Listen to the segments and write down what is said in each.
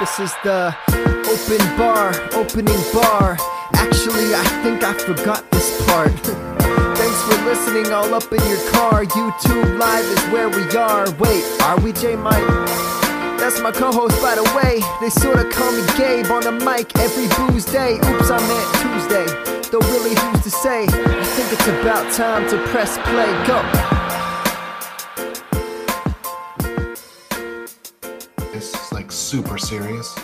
This is the open bar, opening bar. Actually, I think I forgot this part. Thanks for listening all up in your car. YouTube Live is where we are. Wait, are we J Mike? That's my co-host, by the way. They sorta call me Gabe on the mic every booze day. Oops, I meant Tuesday. Though really, who's to say? I think it's about time to press play. Go. Super serious.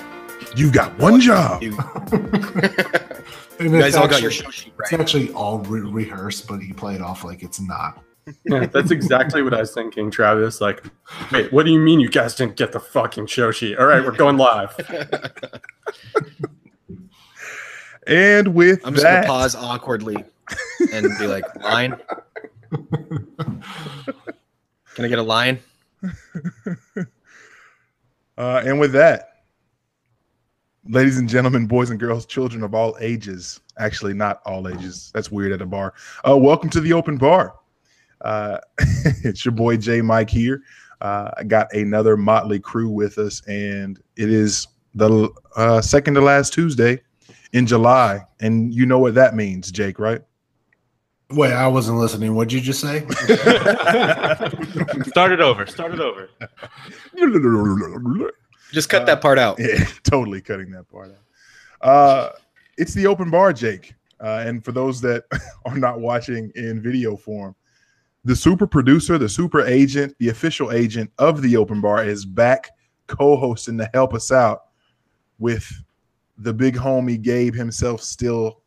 You've got one job. You, it's guys all got your actually- show sheet It's actually all re- rehearsed, but you play it off like it's not. Yeah, that's exactly what I was thinking, Travis. Like, wait, what do you mean you guys didn't get the fucking show sheet? All right, we're going live. And with I'm just that, gonna pause awkwardly and be like, line. Can I get a line? Uh, and with that, ladies and gentlemen, boys and girls, children of all ages, actually not all ages. That's weird at a bar. Uh, welcome to the open bar. Uh, it's your boy J Mike here. Uh, I got another motley crew with us, and it is the uh, second to last Tuesday in July, and you know what that means, Jake, right? Wait, I wasn't listening. What'd you just say? Start it over. Start it over. Just cut that part out. Yeah, totally cutting that part out. Uh, it's the open bar, Jake. Uh, and for those that are not watching in video form, the super producer, the super agent, the official agent of the open bar is back co-hosting to help us out with the big homie Gabe himself still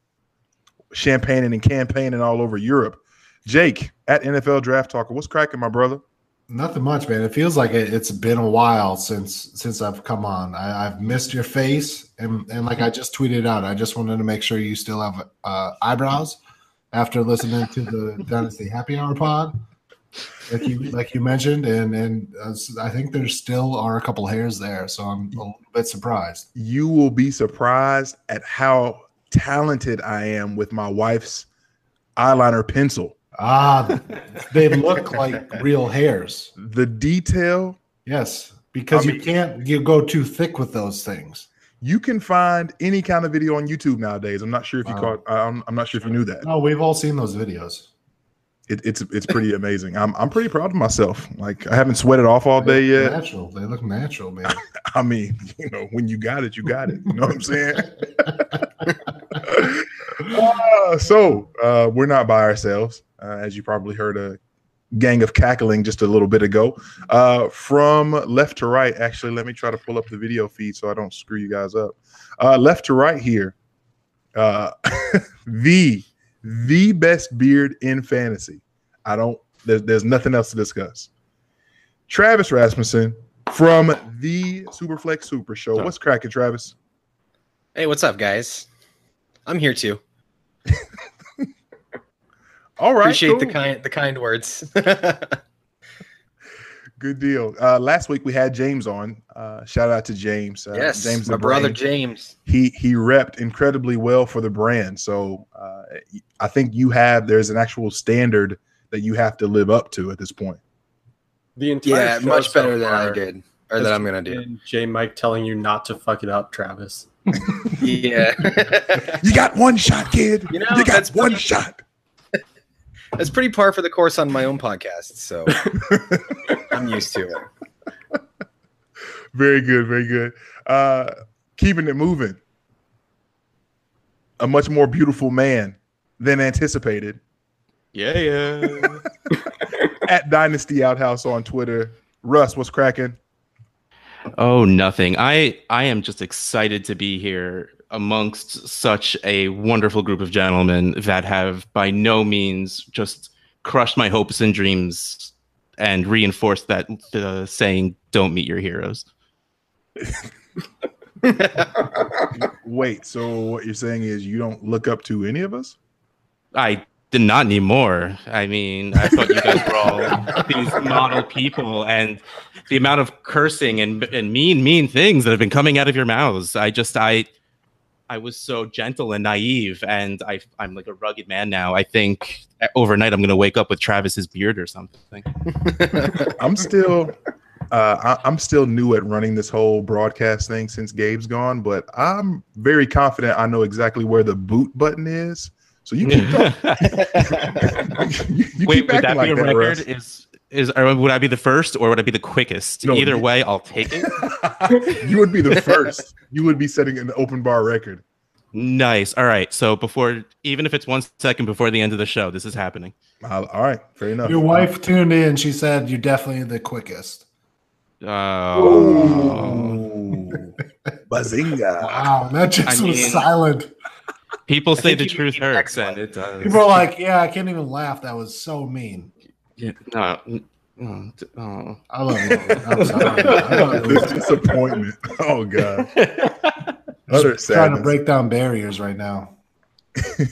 champagning and campaigning all over Europe. Jake at NFL Draft Talker, what's cracking, my brother? Nothing much, man. It feels like it, it's been a while since since I've come on. I, I've missed your face, and and like I just tweeted out, I just wanted to make sure you still have uh, eyebrows after listening to the Dynasty Happy Hour pod, like you like you mentioned, and and uh, I think there still are a couple hairs there, so I'm a little bit surprised. you will be surprised at how talented I am with my wife's eyeliner pencil. Ah, they look like real hairs. The detail Yes, because I you can't you go too thick with those things. you can find any kind of video on YouTube nowadays. I'm not sure if you Wow. caught. I'm, I'm not sure if you knew that. No, we've all seen those videos. It, it's it's pretty amazing. I'm I'm pretty proud of myself. Like I haven't sweated off all day yet. Natural. They look natural, man. I mean, you know, when you got it, you got it. You know what I'm saying? Uh, so uh, we're not by ourselves, uh, as you probably heard a gang of cackling just a little bit ago. Uh, from left to right, actually, let me try to pull up the video feed so I don't screw you guys up. Uh, left to right here, uh, the the best beard in fantasy. I don't. There's there's nothing else to discuss. Travis Rasmussen from the Superflex Super Show. What's cracking, Travis? Hey, what's up, guys? I'm here too. All right, Appreciate the kind the kind words. Good deal. Uh, last week we had James on. Uh, shout out to James. Uh, yes, James my the brother Brain. James. He he repped incredibly well for the brand. So uh, I think you have there's an actual standard that you have to live up to at this point. The entire Yeah, show much so better than I did, or that I'm gonna do. been J Mike telling you not to fuck it up, Travis. Yeah, You got one shot, kid. You know, you got that's one pretty- shot. That's pretty par for the course on my own podcast, so I'm used to it. Very good, very good. Uh, keeping it moving. A much more beautiful man than anticipated. Yeah, yeah. At Dynasty Outhouse on Twitter. Russ, what's cracking? oh, nothing. I I am just excited to be here amongst such a wonderful group of gentlemen that have by no means just crushed my hopes and dreams and reinforced that uh, saying "Don't meet your heroes." Wait, so what you're saying is you don't look up to any of us? I did not anymore. I mean, I thought you guys were all these model people, and the amount of cursing and and mean, mean things that have been coming out of your mouths. I just, I, I was so gentle and naive, and I, I'm like a rugged man now. I think overnight I'm gonna wake up with Travis's beard or something. I'm still uh, I, I'm still new at running this whole broadcast thing since Gabe's gone, but I'm very confident I know exactly where the boot button is. So you keep, you, you Wait, keep would that like be a that, record? Russ. Is is or would I be the first or would I be the quickest? No, Either you- way, I'll take it. you would be the first. You would be setting an open bar record. nice. All right. So before, even if it's one second before the end of the show, this is happening. Uh, all right, fair enough. Your wife tuned in. She said you're definitely the quickest. Oh. Bazinga. Wow, that just I was mean- silent. People say the truth mean the hurts, and it does. People are like, "Yeah, I can't even laugh. That was so mean." Yeah, no. n- oh, d- oh. I love you. I'm sorry. I it This was disappointment. Oh god. Utter trying to break down barriers right now.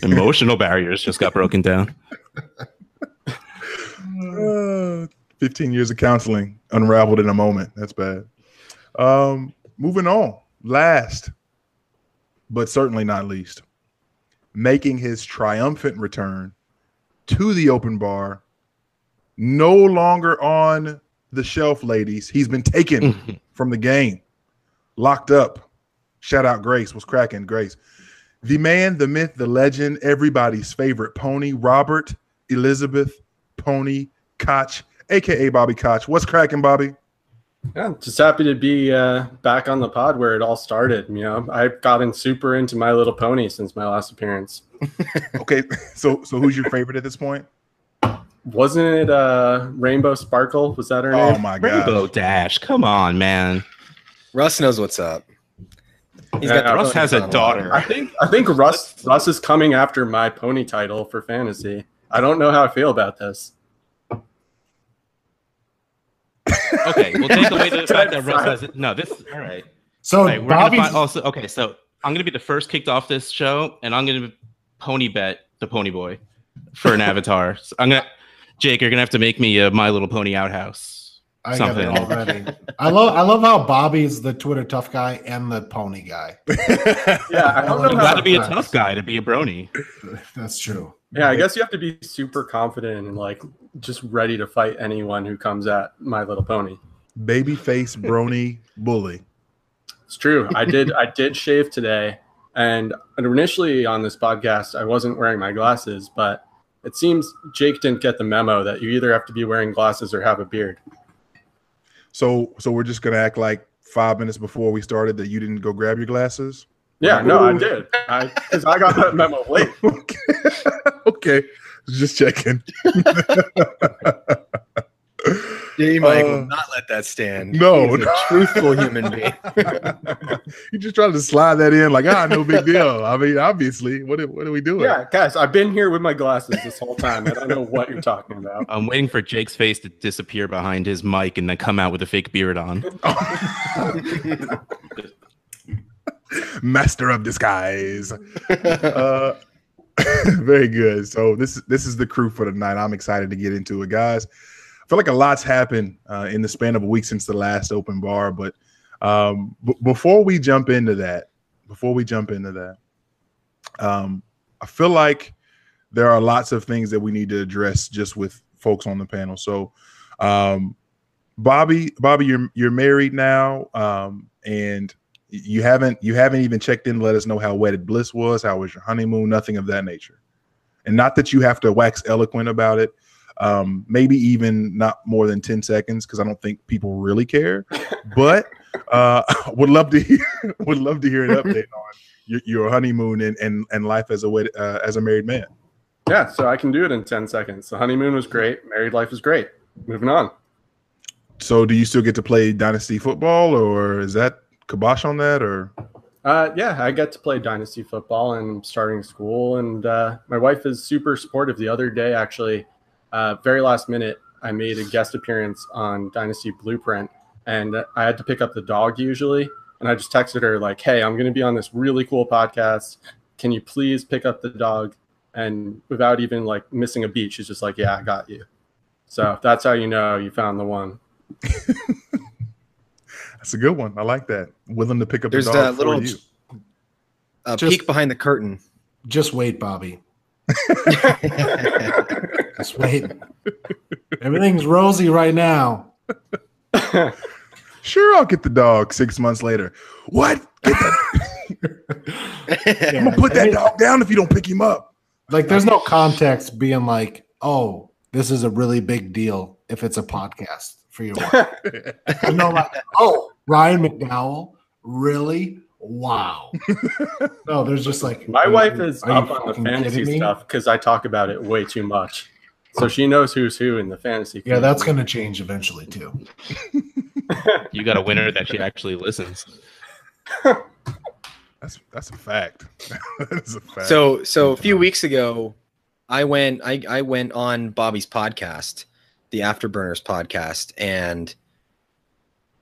Emotional barriers just got broken down. Uh, 15 years of counseling unraveled in a moment. That's bad. Um, moving on. Last, but certainly not least, making his triumphant return to the open bar. No longer on the shelf, ladies. He's been taken from the game, locked up. Shout out Grace. Was cracking Grace. The man, the myth, the legend, everybody's favorite pony, Robert Elizabeth Pony Koch, aka Bobby Koch. What's cracking, Bobby? Yeah, just happy to be uh, back on the pod where it all started. You know, I've gotten super into My Little Pony since my last appearance. Okay, so so who's your favorite at this point? Wasn't it uh, Rainbow Sparkle? Was that her Oh name? Oh my god. Rainbow. Dash. Come on, man. Russ knows what's up. He's Yeah, the Russ has a daughter. I think I think Russ Russ is coming after my pony title for fantasy. I don't know how I feel about this. Okay, we'll take away the fact that Russ has it. No, this. All right. So Okay, we're gonna find also. Okay, so I'm gonna be the first kicked off this show, and I'm gonna pony bet the Pony Boy for an avatar. So I'm gonna, Jake, you're gonna have to make me a My Little Pony outhouse. I got it something. already. I love I love how Bobby's the Twitter tough guy and the pony guy. Yeah, I don't You know You how. got to be a tough guy to be a brony. That's true. Yeah, I guess you have to be super confident and like just ready to fight anyone who comes at My Little Pony. Babyface Brony Bully. It's true. I did. I did shave today, and initially on this podcast, I wasn't wearing my glasses, but it seems Jake didn't get the memo that you either have to be wearing glasses or have a beard. So so we're just gonna act like five minutes before we started that you didn't go grab your glasses. Yeah, no, I did. I because I got that memo late. okay. okay. Just checking. J Mike Uh, will not let that stand. no, He's a no. truthful human being. you just trying to slide that in like ah no big deal. I mean, obviously, what are- what are we doing? Yeah, guys, I've been here with my glasses this whole time. I don't know what you're talking about. I'm waiting for Jake's face to disappear behind his mic and then come out with a fake beard on. Master of disguise. uh, very good. So this this is the crew for tonight. I'm excited to get into it, guys. Feel like a lot's happened uh, in the span of a week since the last open bar, but um, b- before we jump into that, before we jump into that, um, I feel like there are lots of things that we need to address just with folks on the panel. So, um, Bobby, Bobby, you're you're married now, um, and you haven't you haven't even checked in to let us know how wedded bliss was how was your honeymoon nothing of that nature and not that you have to wax eloquent about it um maybe even not more than 10 seconds because i don't think people really care but uh would love to hear would love to hear an update on your, your honeymoon and, and and life as a uh, as a married man Yeah, so I can do it in 10 seconds. The honeymoon was great. Married life was great. Moving on. so do you still get to play dynasty football or is that kibosh on that or Uh, yeah, I get to play dynasty football and starting school. And uh, my wife is super supportive. The other day, actually, uh, very last minute, I made a guest appearance on Dynasty Blueprint, and I had to pick up the dog usually. And I just texted her like, "Hey, I'm going to be on this really cool podcast. Can you please pick up the dog?" And without even like missing a beat, she's just like, "Yeah, I got you." So that's how you know you found the one. that's a good one i like that willing to pick up There's the dog a little you uh, Just- peek behind the curtain. Just wait, Bobby. Just wait. Everything's rosy right now. Sure, I'll get the dog six months later. What? Get that, I'm gonna put that dog down if you don't pick him up. Like, there's no context being like, oh, this is a really big deal if it's a podcast for your wife. There's no like, oh, Ryan McDowell, really? Wow. no, there's just like My wife is up on the fucking fantasy stuff because I talk about it way too much. So she knows who's who in the fantasy. Yeah, that's gonna change eventually too. You got a winner that she actually listens. That's that's a fact. that is a fact. So so a few weeks ago, I went I, I went on Bobby's podcast, the Afterburners podcast, and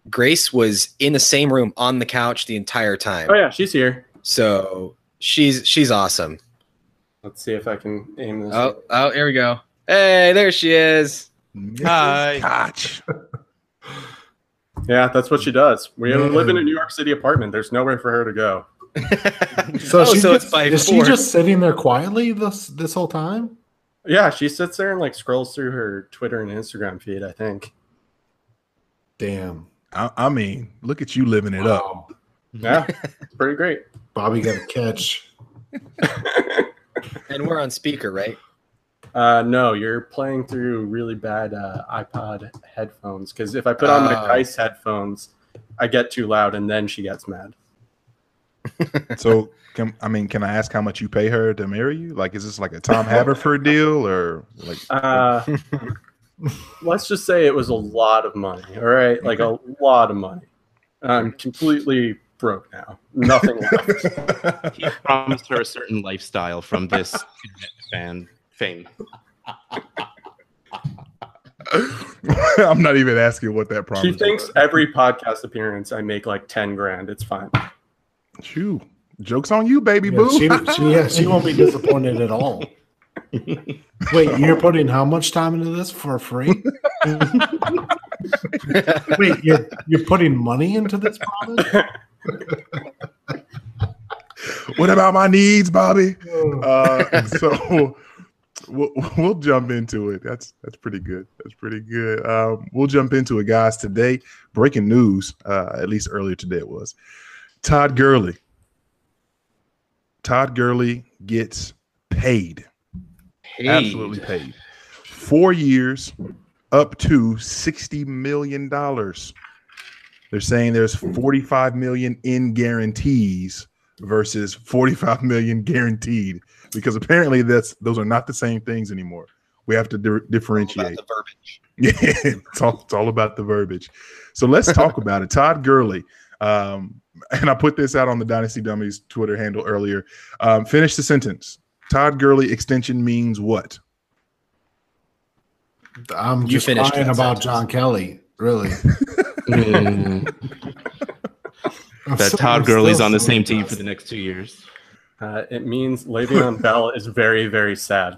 Grace was in the same room on the couch the entire time. Oh yeah, she's here. So she's she's awesome. Let's see if I can aim this. Oh oh here we go. Hey, there she is. Hi. Koch. Yeah, that's what she does. We Man. live in a New York City apartment. There's nowhere for her to go. So, Oh, she so just, it's by is she just sitting there quietly this this whole time? Yeah, she sits there and like scrolls through her Twitter and Instagram feed. I think. Damn. I, I mean, look at you living it up. Yeah, it's pretty great. Bobby got a catch. and we're on speaker, right? Uh, no, you're playing through really bad uh, iPod headphones because if I put on my Oh. Dice headphones, I get too loud and then she gets mad. So, can I mean, can I ask how much you pay her to marry you? Like, is this like a Tom Haverford deal or like? Uh, let's just say it was a lot of money. All right, like a lot of money. I'm completely broke now. Nothing left. He promised her a certain lifestyle from this fan fame. I'm not even asking what that promise. She thinks was. every podcast appearance I make like ten grand. It's fine. Shoo. Jokes on you, baby Yeah, boo. she, she, yeah, she won't be disappointed at all. Wait, you're putting how much time into this for free? Wait, you're you're putting money into this promise? what about my needs, Bobby? Uh, so we'll, we'll jump into it. That's that's pretty good. That's pretty good. Um, we'll jump into it, guys. Today, breaking news. Uh, at least earlier today it was. Todd Gurley. Todd Gurley gets paid. Absolutely paid. Four years, up to sixty million dollars. They're saying there's forty-five million in guarantees versus forty-five million guaranteed because apparently that's those are not the same things anymore. We have to di- About differentiate. the verbiage. Yeah, it's all, it's all about the verbiage. So let's talk about it. Todd Gurley, um, and I put this out on the Dynasty Dummies Twitter handle earlier. Um, finish the sentence. Todd Gurley extension means what? I'm You just finished crying about sentence. John Kelly. Really, Mm, that so- Todd I'm Gurley's on the same team for the next two years. Uh, it means Le'Veon Bell is very, very sad.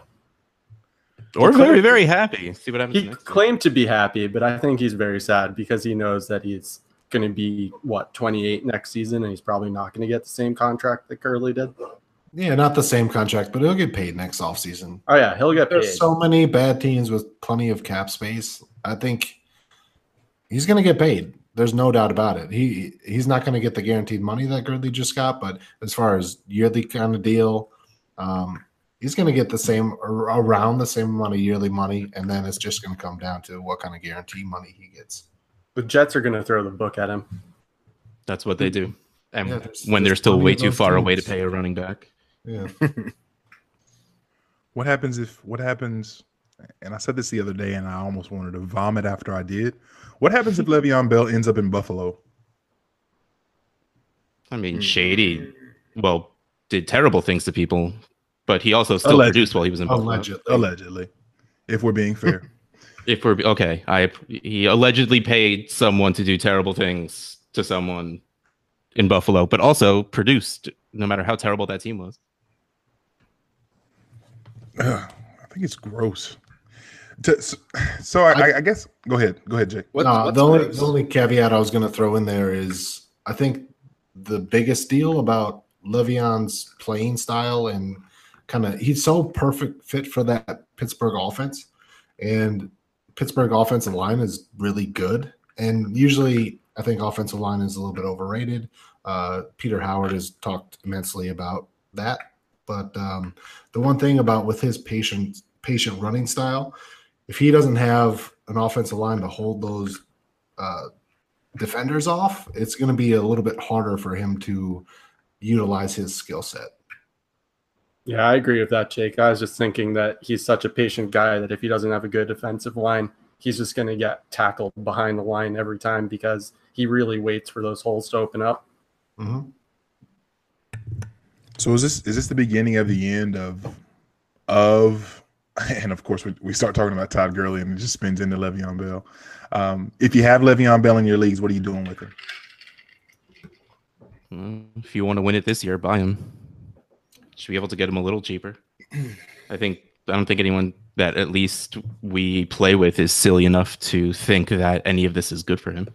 Or He very, very happy. See what happens He next. claimed to be happy, but I think he's very sad because he knows that he's going to be what 28 next season, and he's probably not going to get the same contract that Gurley did. Yeah, not the same contract, but he'll get paid next offseason. Oh yeah, he'll get paid. So many bad teams with plenty of cap space. I think he's going to get paid. There's no doubt about it. He he's not going to get the guaranteed money that Gurley just got, but as far as yearly kind of deal, um, he's going to get the same around the same amount of yearly money, and then it's just going to come down to what kind of guarantee money he gets. the Jets are going to throw the book at him. That's what they do. And Yeah, there's- when they're still way too those far away to pay a running back. Yeah, What happens if what happens? And I said this the other day, and I almost wanted to vomit after I did. What happens if Le'Veon Bell ends up in Buffalo? I mean. Shady, well, did terrible things to people, but he also still Allegedly. produced while he was in Buffalo. allegedly. Allegedly, if we're being fair. If we're okay, I he allegedly paid someone to do terrible things to someone in Buffalo, but also produced, no matter how terrible that team was. Ugh, I think it's gross. To- so so I, I, I guess go ahead, go ahead, Jake. What, no, the only the only caveat I was going to throw in there is I think the biggest deal about Le'Veon's playing style and kind of he's so perfect fit for that Pittsburgh offense, and Pittsburgh offensive line is really good. and usually I think offensive line is a little bit overrated. Uh, Peter Howard has talked immensely about that, but um, the one thing about with his patient patient running style, if he doesn't have an offensive line to hold those uh, defenders off, it's going to be a little bit harder for him to utilize his skill set. Yeah, I agree with that, Jake. I was just thinking that he's such a patient guy that if he doesn't have a good defensive line, he's just going to get tackled behind the line every time because he really waits for those holes to open up. Mm-hmm. So is this is this the beginning of the end of of and of course we, we start talking about Todd Gurley and it just spins into Le'Veon Bell. Um, if you have Le'Veon Bell in your leagues, what are you doing with him? Mm, If you want to win it this year, buy him. Should be able to get him a little cheaper. I think I don't think anyone that at least we play with is silly enough to think that any of this is good for him.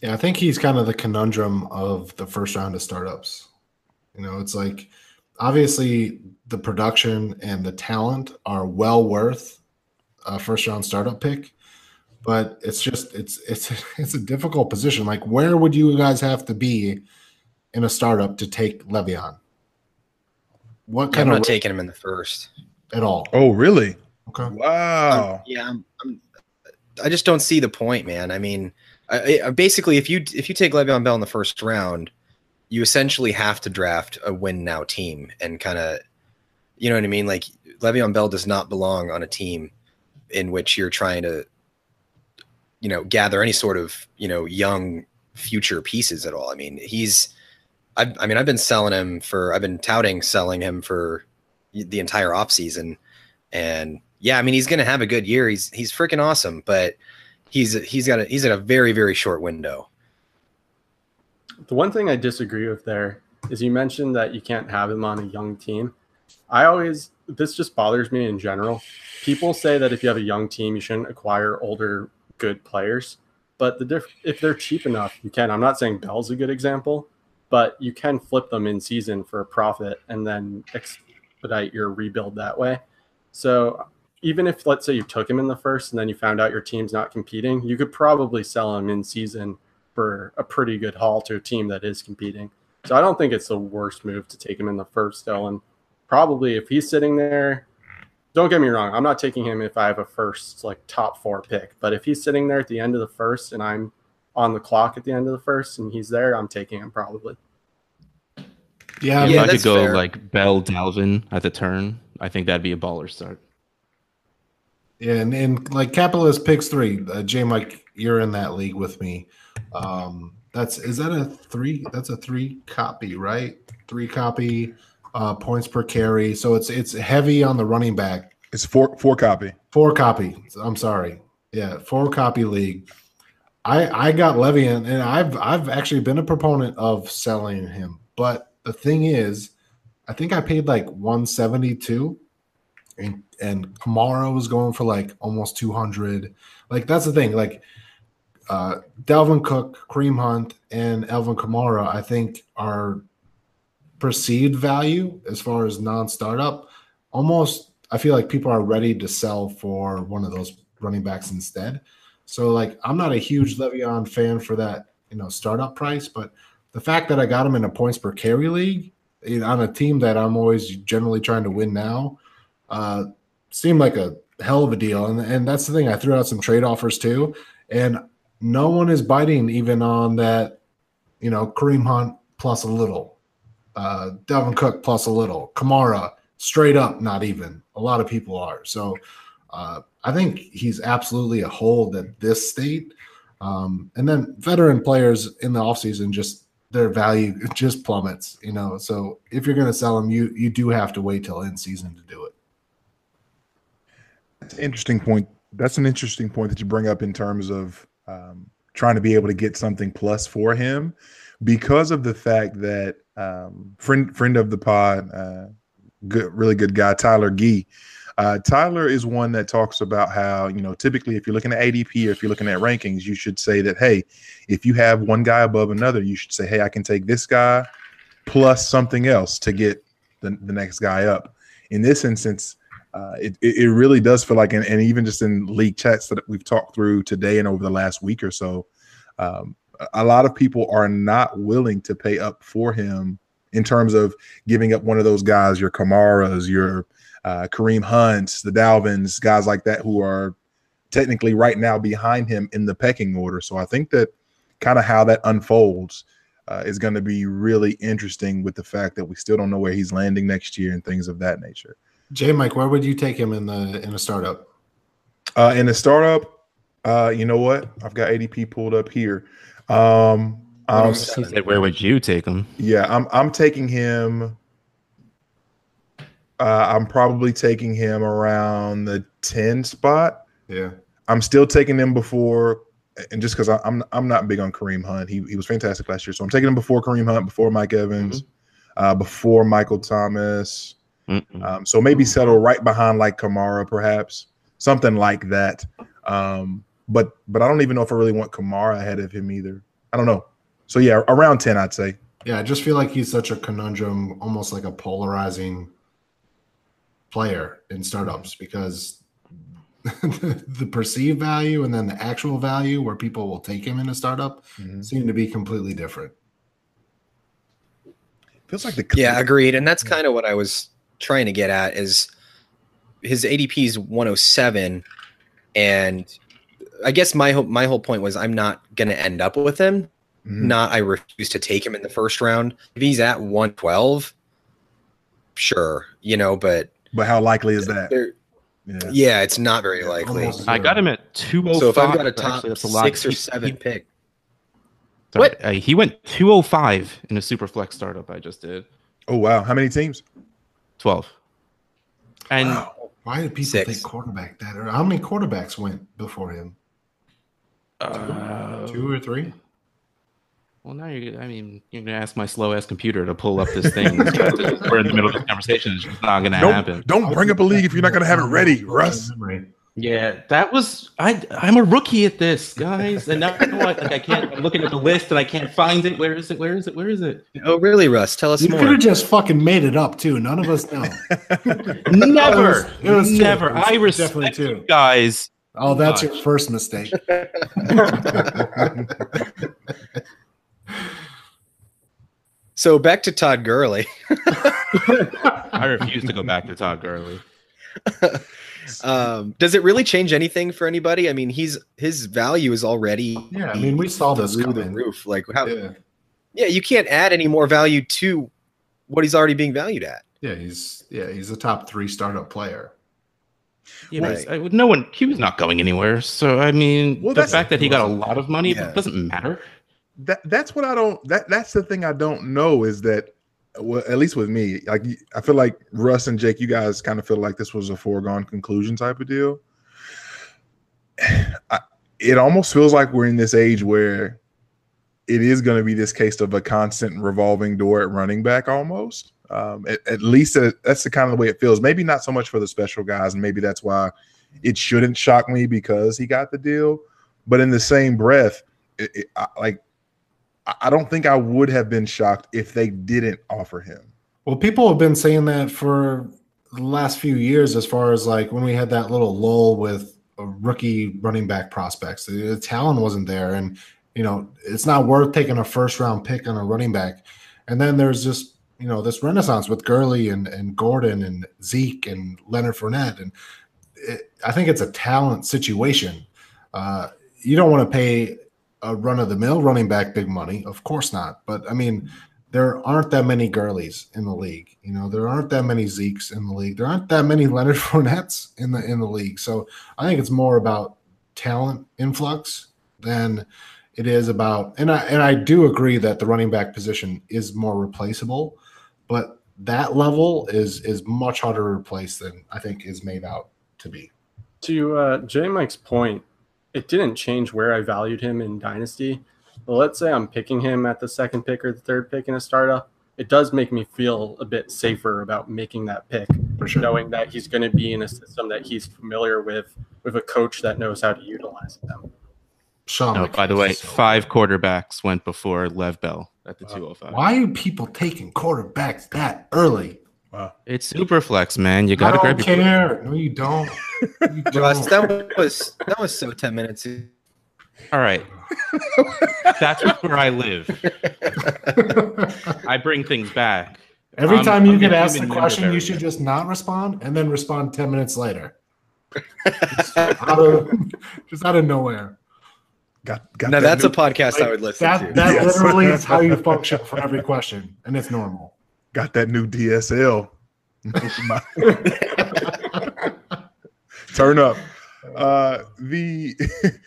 Yeah, I think he's kind of the conundrum of the first round of startups. You know, it's like obviously the production and the talent are well worth a first round startup pick, but it's just it's it's it's a difficult position. Like, where would you guys have to be in a startup to take Le'Veon? What I'm kind not of taking him in the first. at all? Oh, really? Okay. Wow. Yeah, I'm, I'm, I just don't see the point, man. I mean, I, I, basically, if you if you take Le'Veon Bell in the first round, you essentially have to draft a win now team and kind of, you know what I mean? Like Le'Veon Bell does not belong on a team in which you're trying to, you know, gather any sort of you know young future pieces at all. I mean, he's, I, I mean, I've been selling him for, I've been touting selling him for the entire offseason. and yeah, I mean, he's going to have a good year. He's he's freaking awesome, but he's he's got a, he's at a very very short window. The one thing I disagree with there is you mentioned that you can't have him on a young team. I always this just bothers me in general. People say that if you have a young team, you shouldn't acquire older good players. But the diff- if they're cheap enough, you can. I'm not saying Bell's a good example, but you can flip them in season for a profit and then expedite your rebuild that way. So even if let's say you took him in the first and then you found out your team's not competing, you could probably sell him in season for a pretty good haul to a team that is competing. So I don't think it's the worst move to take him in the first still. And probably if he's sitting there, don't get me wrong, I'm not taking him if I have a first like top four pick. But if he's sitting there at the end of the first and I'm on the clock at the end of the first and he's there, I'm taking him probably. Yeah, if Yeah, I could go fair. like Bell Dalvin at the turn, I think that'd be a baller start. Yeah, and, and like capitalist picks three. Uh, J Mike, you're in that league with me. Um, that's is that a three? That's a three copy, right? Three copy uh, points per carry. So it's it's heavy on the running back. It's four four copy. Four copy. I'm sorry. Yeah, four copy league. I I got Le'Veon, and I've I've actually been a proponent of selling him. But the thing is, I think I paid like 172, and and Kamara was going for like almost 200. Like that's the thing. Like uh Dalvin Cook, Kareem Hunt, and Alvin Kamara, I think are perceived value as far as non-startup. Almost, I feel like people are ready to sell for one of those running backs instead. So like I'm not a huge Le'Veon fan for that, you know, startup price, but the fact that I got him in a points per carry league on a team that I'm always generally trying to win now, uh, seemed like a hell of a deal. And and that's the thing. I threw out some trade offers too, and no one is biting even on that, you know, Kareem Hunt plus a little, uh, Dalvin Cook plus a little, Kamara straight up not even. A lot of people are. So uh, I think he's absolutely a hold at this state. Um, and then veteran players in the offseason just their value just plummets, you know. So if you're going to sell them, you you do have to wait till in season to do it. That's an interesting point. That's an interesting point that you bring up in terms of um, trying to be able to get something plus for him, because of the fact that um, friend friend of the pod, uh, good really good guy Tyler Gee. Uh, Tyler is one that talks about how you know typically if you're looking at ADP or if you're looking at rankings, you should say that hey, if you have one guy above another, you should say hey, I can take this guy plus something else to get the, the next guy up. In this instance, uh, it, it really does feel like, and, and even just in league chats that we've talked through today and over the last week or so, um, a- a lot of people are not willing to pay up for him in terms of giving up one of those guys, your Kamaras, your uh, Kareem Hunts, the Dalvins, guys like that who are technically right now behind him in the pecking order. So I think that kind of how that unfolds uh, is going to be really interesting with the fact that we still don't know where he's landing next year and things of that nature. J Mike, where would you take him in the in a startup? Uh, in the startup, uh, you know what? I've got ADP pulled up here. Um, um, He said, "Where would you take him?" yeah, I'm I'm taking him. Uh, I'm probably taking him around the ten spot. Yeah. I'm still taking him before, and just because I'm I'm not big on Kareem Hunt, he he was fantastic last year, so I'm taking him before Kareem Hunt, before Mike Evans, uh, before Michael Thomas. Um, so maybe settle right behind like Kamara, perhaps something like that. Um, but but I don't even know if I really want Kamara ahead of him either. I don't know. So yeah, around ten, I'd say. Yeah, I just feel like he's such a conundrum, almost like a polarizing player in startups because the perceived value and then the actual value where people will take him in a startup seem to be completely different. Feels like the Yeah, agreed. And that's kind of what I was trying to get at is his ADP is 107 and I guess my whole my whole point was I'm not going to end up with him. Mhm. Not I refuse to take him in the first round. If he's at 112, sure, you know, but But how likely is that? Yeah. yeah, it's not very likely. I got him at two oh five. So if I've got a top Actually, that's a lot. six or He- seven he- pick, sorry, What? uh, he went two oh five in a super flex startup. I just did Oh wow, how many teams? Twelve, and Wow. Why did people Six. take quarterback that? Or how many quarterbacks went before him? uh, Two or three? Well, now you're. I mean, you're gonna ask my slow ass computer to pull up this thing. We're in the middle of this conversation. It's just not gonna happen. Don't don't bring up a league if you're not gonna have it ready, Russ. Memory. Yeah, that was. I. I'm a rookie at this, guys, and now I know what, like I can't. I'm looking at the list and I can't find it. Where is it? Where is it? Where is it? oh really, Russ? Tell us You could have just fucking made it up too. None of us know. Never. It was two. never. It was I definitely respect two. you guys. Oh, that's your first mistake. So back to Todd Gurley. I refuse to go back to Todd Gurley. Um, does it really change anything for anybody? I mean, he's his value is already Yeah, I mean, we saw this through the roof. Like how? Yeah. Yeah, you can't add any more value to what he's already being valued at. yeah, he's yeah, he's a top three startup player. Yeah, Right. but I- no one. He was not going anywhere. So I mean, Well, the fact that he got a lot of money Yeah. doesn't matter. that that's what I don't that that's the thing I don't know is that well at least with me like I feel like Russ and Jake you guys kind of feel like this was a foregone conclusion type of deal. I, it almost feels like we're in this age where it is going to be this case of a constant revolving door at running back almost. Um, at, at least uh that's the kind of the way it feels. Maybe not so much for the special guys, and maybe that's why it shouldn't shock me because he got the deal. But in the same breath, it, it, I, like I- don't think I would have been shocked if they didn't offer him. Well, people have been saying that for the last few years, as far as like when we had that little lull with rookie running back prospects. The, the talent wasn't there, and you know it's not worth taking a first round pick on a running back. And then there's just you know this renaissance with Gurley and and Gordon and Zeke and Leonard Fournette, and it, I think it's a talent situation. Uh, you don't want to pay a run of the mill running back big money, of course not. But I mean there aren't that many Gurleys in the league. You know, there aren't that many Zekes in the league. There aren't that many Leonard Fournettes in the in the league. So I think it's more about talent influx than it is about. And I and I do agree that the running back position is more replaceable, but that level is is much harder to replace than I think is made out to be. To uh, J Mike's point, it didn't change where I valued him in Dynasty. Well, let's say I'm picking him at the second pick or the third pick in a startup. It does make me feel a bit safer about making that pick, For sure. knowing that he's going to be in a system that he's familiar with, with a coach that knows how to utilize them. Sean, oh, No, by the way, so- five quarterbacks went before Lev Bell at the Wow. 205. Why are people taking quarterbacks that early? It's super flex, man. You gotta grab don't your care. No, you don't. You don't. that was that was so ten minutes. All right. That's where I live. I bring things back. Every I'm- time you I'm get a asked the human question, you should just not respond and then respond 10 minutes later. Just out of, just out of nowhere. Got got Now that that's a new, podcast I would listen That, to. that Yes. literally is how you function for every question, and it's normal. Got that new DSL. Turn up. Uh, the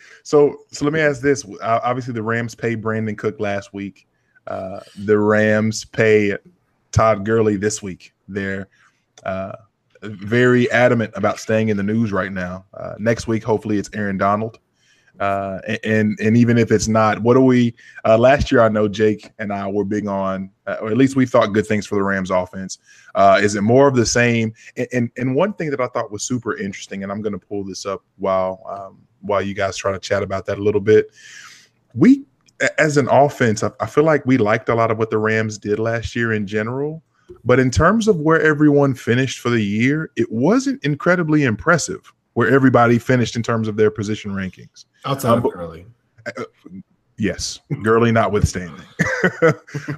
so so let me ask this. Obviously, the Rams pay Brandin Cook last week. Uh, the Rams pay Todd Gurley this week. They're uh, very adamant about staying in the news right now. Uh, next week, hopefully, it's Aaron Donald. Uh, and and even if it's not, what do we? Uh, last year, I know Jake and I were big on, uh, or at least we thought good things for the Rams offense. Uh, is it more of the same? And, and and one thing that I thought was super interesting, and I'm going to pull this up while um, while you guys try to chat about that a little bit. We, as an offense, I, I feel like we liked a lot of what the Rams did last year in general. But in terms of where everyone finished for the year, it wasn't incredibly impressive where everybody finished in terms of their position rankings. Outside of Um, early. Yes, Gurley notwithstanding.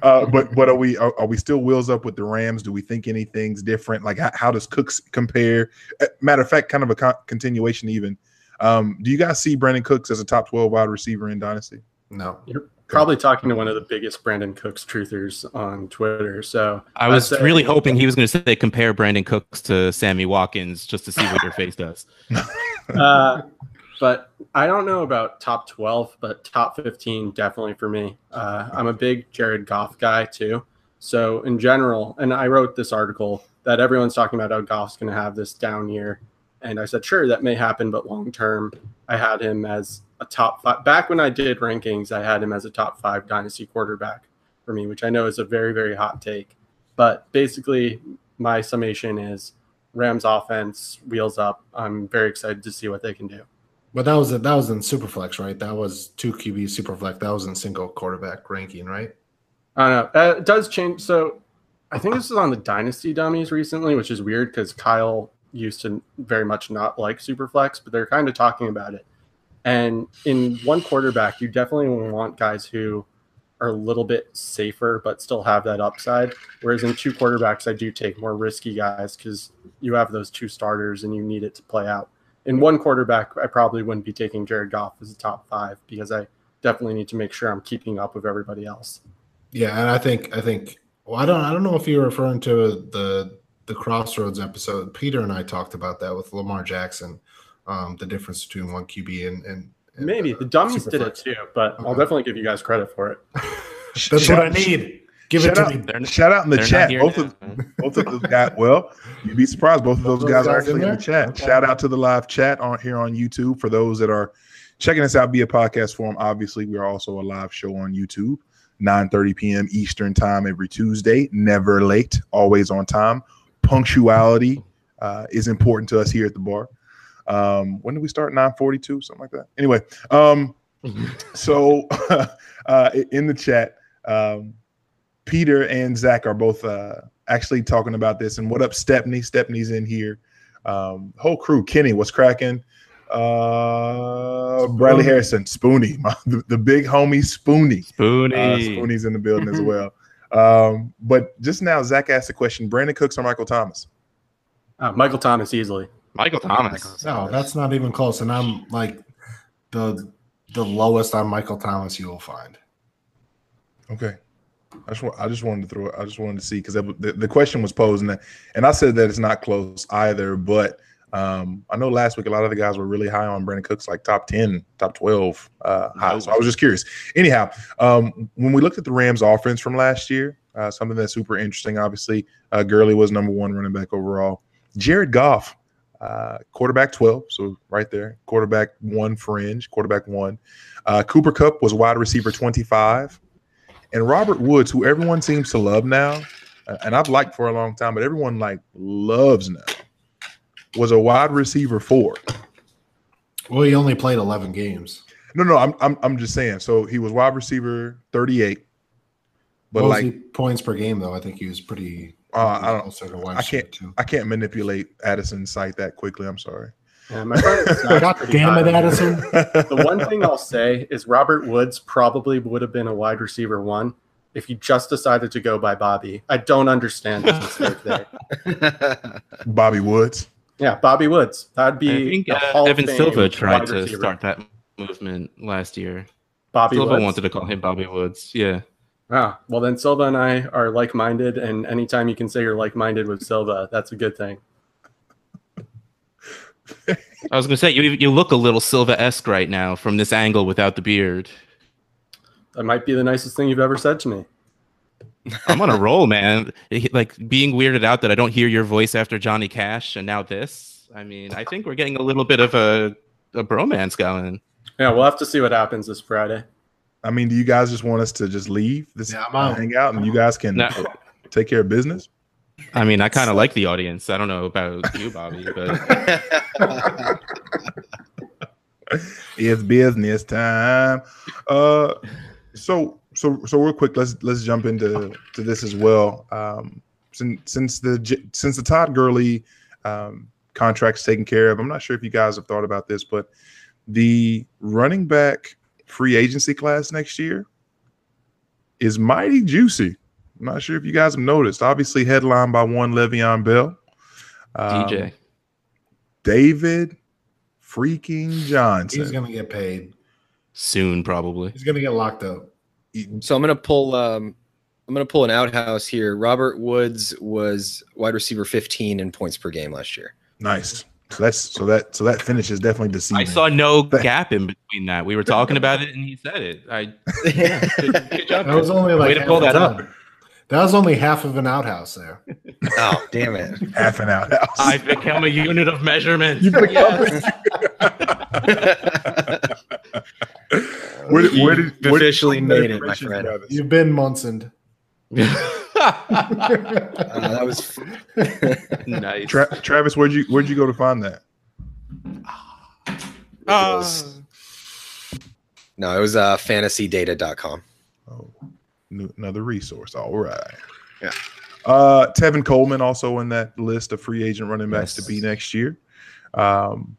uh, but but are we are, are we still wheels up with the Rams? Do we think anything's different? Like how, how does Cooks compare? Uh, matter of fact, kind of a con- continuation. Even um, do you guys see Brandin Cooks as a top twelve wide receiver in Dynasty? No. You're probably talking to one of the biggest Brandin Cooks truthers on Twitter. So I was say- really hoping he was going to say compare Brandin Cooks to Sammy Watkins just to see what your face does. uh, but I don't know about top 12, but top 15 definitely for me. Uh, I'm a big Jared Goff guy too. So in general, and I wrote this article that everyone's talking about how Goff's going to have this down year, and I said sure that may happen, but long term, I had him as a top five. Back when I did rankings, I had him as a top five dynasty quarterback for me, which I know is a very very hot take. But basically, my summation is Rams offense wheels up. I'm very excited to see what they can do. But that was a, that was in Superflex, right? That was two QB Superflex. That was in single quarterback ranking, right? I don't know. Uh, it does change. So I think this is on the Dynasty Dummies recently, which is weird because Kyle used to very much not like Superflex, but they're kind of talking about it. And in one quarterback, you definitely want guys who are a little bit safer but still have that upside. Whereas in two quarterbacks, I do take more risky guys because you have those two starters and you need it to play out. In one quarterback, I probably wouldn't be taking Jared Goff as a top five because I definitely need to make sure I'm keeping up with everybody else. Yeah, and I think I think well, I don't I don't know if you're referring to the the Crossroads episode. Peter and I talked about that with Lamar Jackson, um, the difference between one QB and and, and Maybe uh, the dummies did it too, but I'll definitely give you guys credit for it. That's Shout- what I need. Give it shout to out- me. They're, Shout out in the chat. Both now. of both of those guys. Well, you'd be surprised. Both of those those guys are guys in actually in there? the chat. Okay. Shout out to the live chat on here on YouTube for those that are checking us out via podcast form. Obviously, we are also a live show on YouTube, 9:30 p.m. Eastern time every Tuesday. Never late, always on time. Punctuality uh, is important to us here at the bar. Um, when did we start? 9:42, something like that. Anyway, um, so uh, in the chat. Um, Peter and Zach are both uh, actually talking about this. And what up, Stepney? Stepney's in here. Um, whole crew, Kenny, what's cracking? Uh, Bradley Harrison, Spoonie, my, the, the big homie Spoonie. Spoonie. Uh, Spoonie's in the building as well. Um, but just now, Zach asked the question: Brandin Cooks or Michael Thomas? Uh, Michael Thomas easily. Michael Thomas. No, that's not even close. And I'm like the the lowest on Michael Thomas you will find. Okay. I just, I just wanted to throw it. I just wanted to see because the, the question was posed, and, and I said that it's not close either. But um, I know last week a lot of the guys were really high on Brandin Cooks, like top 10, top 12 uh, high. So I was just curious. Anyhow, um, when we looked at the Rams offense from last year, uh, something that's super interesting, obviously, uh, Gurley was number one running back overall. Jared Goff, uh, quarterback 12, so right there, quarterback one fringe, quarterback one. Uh, Cooper Kupp was wide receiver 25. And Robert Woods, who everyone seems to love now, and I've liked for a long time, but everyone like loves now, was a wide receiver four. Well, he only played 11 games. No, no, I'm I'm, I'm just saying. So he was wide receiver 38, but like points per game though? I think he was pretty. Uh, I don't. Closer to wide I can't- too. I can't manipulate Addison's site that quickly. I'm sorry. Yeah, my God damn it, Addison. the one thing I'll say is Robert Woods probably would have been a wide receiver one if you just decided to go by Bobby. I don't understand his mistake there. Bobby Woods. Yeah, Bobby Woods. That'd be. I think a uh, Hall Evan Silva tried to receiver. start that movement last year. Bobby Silva Woods. wanted to call him Bobby Woods. Yeah. Ah, well then Silva and I are like-minded, and anytime you can say you're like-minded with Silva, that's a good thing. I was gonna say you you look a little Silva esque right now from this angle without the beard. That might be the nicest thing you've ever said to me. I'm on a roll, man. Like being weirded out that I don't hear your voice after Johnny Cash and now this. I mean, I think we're getting a little bit of a a bromance going. Yeah, we'll have to see what happens this Friday. I mean, do you guys just want us to just leave this Yeah, I'm hang out and you guys can No. take care of business? I mean, I kind of like the audience. I don't know about you, Bobby, but It's business time. Uh, so so so real quick, let's let's jump into to this as well. Um, since since the since the Todd Gurley um, contract's taken care of, I'm not sure if you guys have thought about this, but the running back free agency class next year is mighty juicy. I'm not sure if you guys have noticed. Obviously, headlined by one Le'Veon Bell, Um, DJ. David freaking Johnson. He's gonna get paid. Soon, probably. He's gonna get locked up. So I'm gonna pull um I'm gonna pull an outhouse here. Robert Woods was wide receiver 15 in points per game last year. Nice. So that's so that so that finish is definitely deceiving. I saw no gap in between that. We were talking about it, and he said it. I good, good job. That was only like Way to pull that ton. up. That was only half of an outhouse there. Oh damn it! half an outhouse. I've become a unit of measurement. You become Yes. where did, where did, You've where officially you made it, my friend. Travis? You've been Munson. Uh, that was nice. Tra- Travis, where'd you where'd you go to find that? Ah. was- no, it was uh, fantasydata.com. Oh, new, another resource. All right. Yeah. Uh, Tevin Coleman also in that list of free agent running backs Yes. to be next year. Um,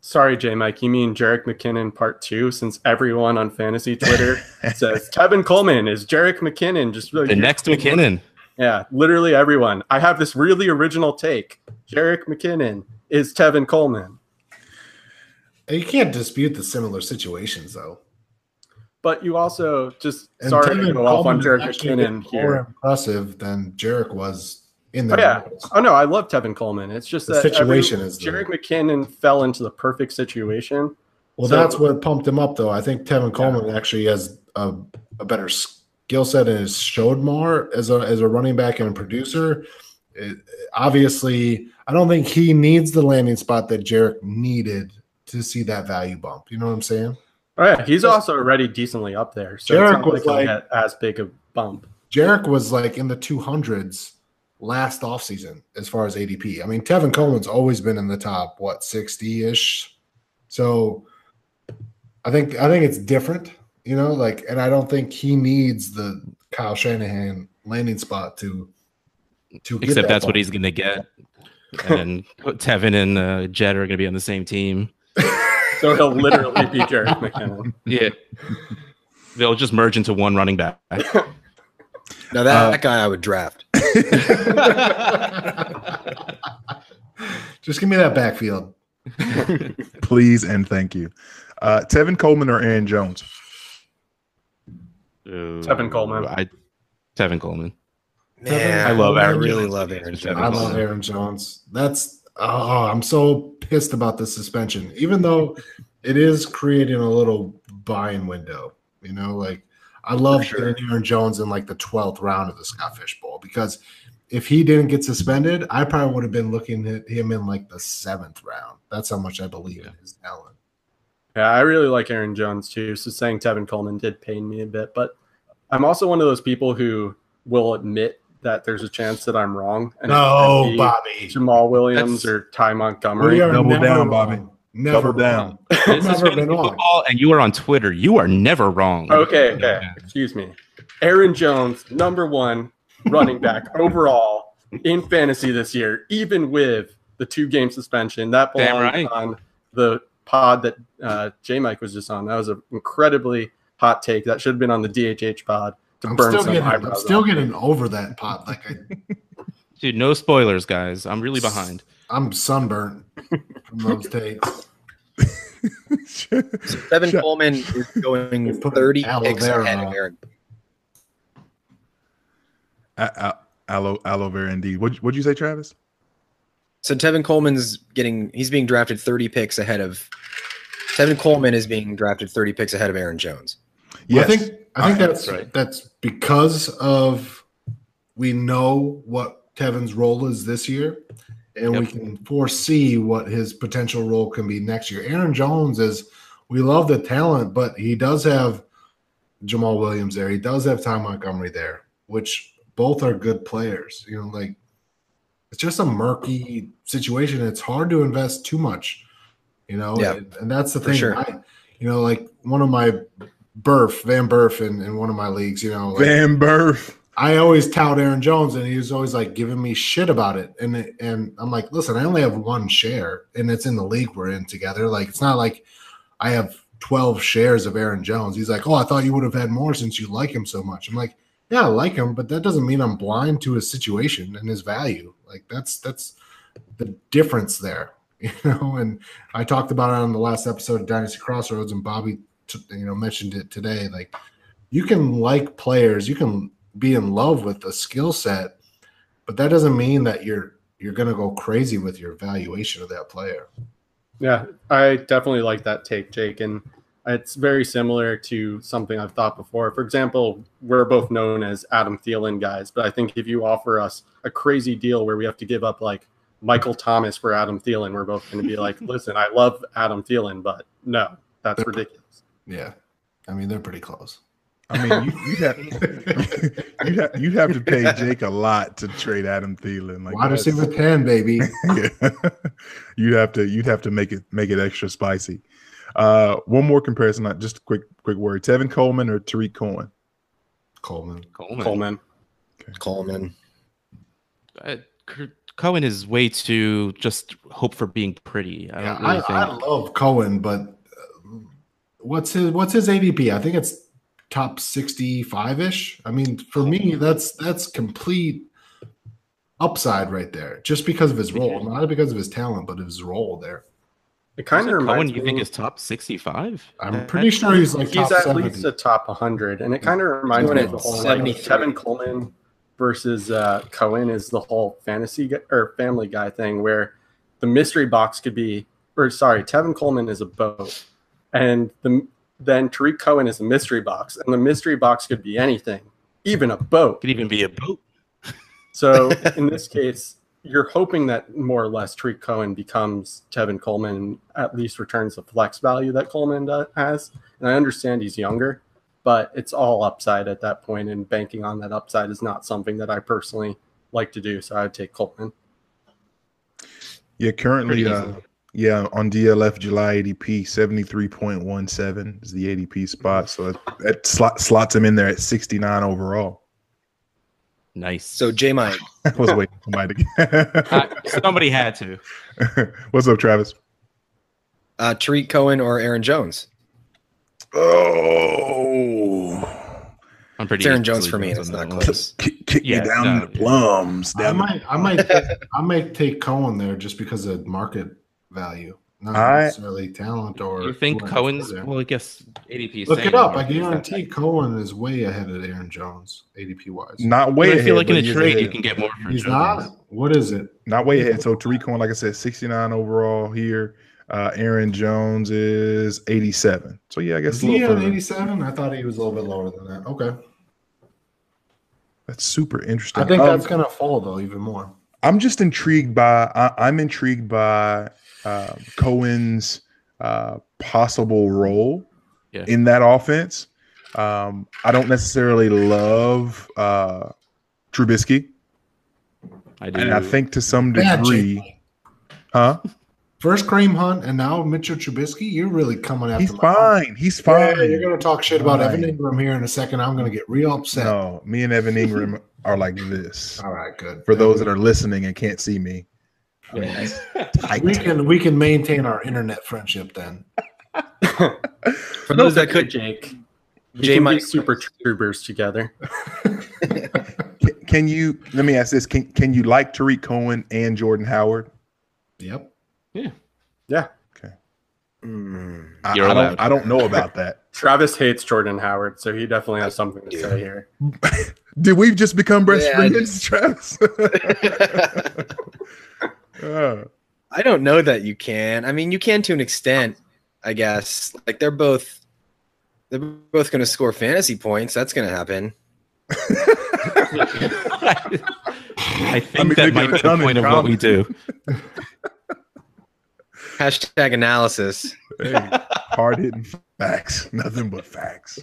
Sorry, J Mike, you mean Jerick McKinnon part two, since everyone on fantasy Twitter says Tevin Coleman is Jerick McKinnon. Just really the next McKinnon. Yeah, literally everyone. I have this really original take. Jerick McKinnon is Tevin Coleman. You can't dispute the similar situations though. But you also just And sorry to Tevin go off on Jerick McKinnon more impressive than Jerick was in Oh the yeah. Oh no, I love Tevin Coleman. It's just The that situation every- is Jerick McKinnon fell into the perfect situation. Well, So- that's what pumped him up, though. I think Tevin Coleman actually has a, a better skill set and has showed more as a as a running back and a producer. It- obviously, I don't think he needs the landing spot that Jerick needed to see that value bump. You know what I'm saying? Oh yeah, he's also already decently up there. So Jerick it's not was like he'll like- get as big a bump. Jerick was like in the 200s last offseason as far as ADP. I mean, Tevin Coleman's always been in the top, what, 60 ish? So I think I think it's different, you know, like, and I don't think he needs the Kyle Shanahan landing spot to to get Except that that's what he's gonna get. And Tevin and uh, Jed are gonna be on the same team. So he'll literally be Jerick McKinnon. Yeah. They'll just merge into one running back. Now that, Uh, that guy I would draft. Just give me that backfield. please and thank you. Uh, Tevin Coleman or Aaron Jones? Tevin Coleman. I, Tevin Coleman. Man, I love I really Jones. love Aaron Jones. I love Aaron Jones. That's oh, I'm so pissed about the suspension. Even though it is creating a little buying window, you know, like I love sure. getting Aaron Jones in like the 12th round of the Scott Fish Bowl because if he didn't get suspended, I probably would have been looking at him in like the seventh round. That's how much I believe in his talent. Yeah, I really like Aaron Jones too. So saying Tevin Coleman did pain me a bit, but I'm also one of those people who will admit that there's a chance that I'm wrong. And No, could be Bobby. Jamaal Williams That's- or Ty Montgomery. We are Double never down, wrong. Bobby. Never Double down. wrong. This is Never been wrong. football, and you are on Twitter. You are never wrong. Okay, okay. Excuse me. Aaron Jones, number one running back overall in fantasy this year, even with the two game suspension. That Damn belongs right. on the pod that uh, J Mike was just on. That was an incredibly hot take. That should have been on the DHH pod to I'm burn still some getting I'm still getting over that pot. Like I, Dude, no spoilers, guys. I'm really behind. I'm sunburnt from those takes. Devin Shut- Coleman is going 30 aloe picks vera ahead of on. Aaron. A- a- aloe, aloe vera, indeed. What what'd you say, Travis? So Tevin Coleman's getting he's being drafted 30 picks ahead of Tevin Coleman is being drafted 30 picks ahead of Aaron Jones. Yes, I think I think that's right. that's because of we know what Tevin's role is this year, and we can foresee what his potential role can be next year. Aaron Jones is we love the talent, but he does have Jamaal Williams there. He does have Ty Montgomery there, which both are good players. You know, like it's just a murky situation. It's hard to invest too much, you know, Yeah, and, and that's the thing. sure. I, you know, like one of my Burf, Van Burf in, in one of my leagues, you know, like, Van Burf. I always tout Aaron Jones, and he was always like giving me shit about it. And it- and I'm like, listen, I only have one share, and it's in the league we're in together. Like, it's not like I have 12 shares of Aaron Jones. He's like, oh, I thought you would have had more since you like him so much. I'm like, yeah, I like him, but that doesn't mean I'm blind to his situation and his value. Like, that's that's the difference there, you know. And I talked about it on the last episode of Dynasty Crossroads, and Bobby, you know, mentioned it today. Like, you can like players, you can be in love with a skill set, but that doesn't mean that you're you're going to go crazy with your valuation of that player. Yeah, I definitely like that take, Jake. And it's very similar to something I've thought before. For example, we're both known as Adam Thielen guys, but I think if you offer us a crazy deal where we have to give up like Michael Thomas for Adam Thielen, we're both going to be like, listen, I love Adam Thielen, but no, that's ridiculous. Yeah, I mean they're pretty close. I mean, you, you'd have you'd have you'd have to pay Jake a lot to trade Adam Thielen. Like Wide that's- receiver ten, baby. Yeah. you'd have to you'd have to make it make it extra spicy. Uh, one more comparison, not just a quick quick word: Tevin Coleman or Tarik Cohen. Coleman. Coleman. Coleman. Coleman. Uh, Cohen is way too just hope for being pretty. I Yeah, don't really I, I love Cohen, but uh, what's his what's his ADP? I think it's top sixty five ish. I mean, for me, that's that's complete upside right there, just because of his role, not because of his talent, but his role there. It kind of reminds Cohen, reminds you think me- is top sixty-five? I'm pretty sure he's like he's top at 70. least a top 100 and it kind of reminds me it of the whole like kevin coleman versus uh, cohen is the whole fantasy gu- or family guy thing where the mystery box could be or sorry tevin coleman is a boat and the then tarik cohen is a mystery box and the mystery box could be anything even a boat Could even be a boat. so in this case, you're hoping that more or less Tarik Cohen becomes Tevin Coleman and at least returns the flex value that Coleman do- has. And I understand he's younger, but it's all upside at that point, and banking on that upside is not something that I personally like to do. So I'd take Coleman. Yeah, currently, Pretty uh, easy. Yeah, on DLF July ADP, seventy three point one seven is the ADP spot. So that, that slot, slots him in there at sixty nine overall. Nice. So J Mike, I was waiting for somebody. to Uh, somebody had to. What's up, Travis? uh, Tarik Cohen or Aaron Jones? Oh, I'm pretty. It's Aaron Jones for me, and it's not close. kick, kick Yeah, me down no, in the plums. I might, I might, take, I might take Cohen there just because of market value, not I- necessarily talent or. You think Cohen's? Well, I guess ADP is Look it up. I guarantee Cohen is way ahead of Aaron Jones, ADP wise. not But way I ahead. feel like in a he is trade you can get more for He's Jones. not. What is it? not way ahead. So Tarik Cohen, like I said, 69 overall here. Uh, Aaron Jones is 87. So yeah, I guess Is a he little at 87? I thought he was a little bit lower than that. Okay. That's super interesting. I think Um, that's going to fall, though, even more. I'm just intrigued by. I, I'm intrigued by um, Cohen's uh, possible role Yeah. in that offense. Um, I don't necessarily love uh, Trubisky, I do. and I think to some degree, Jake. huh? First Kareem Hunt and now Mitchell Trubisky. You're really coming after He's my fine. He's Yeah, fine. you're gonna talk shit about Fine. Evan Engram here in a second. I'm gonna get real upset. No, me and Evan Engram are like this. All right, good. For those that are listening and can't see me, tight. we can we can maintain our internet friendship then. For No, those that could could, Jake. Jay Jay might might- super troopers together. Can, can you let me ask this? Can can you like Tarik Cohen and Jordan Howard? Yep. Yeah. Mm. I, I don't I don't know about that. Travis hates Jordan Howard, so he definitely has something to say here. Did we just become best Yeah, friends, Travis? Uh, I don't know that you can. I mean, you can to an extent, I guess. Like they're both, they're both going to score fantasy points. That's going to happen. I think I mean, that might be a ton the point of what we do. Hashtag analysis. hey, hard hitting facts, nothing but facts.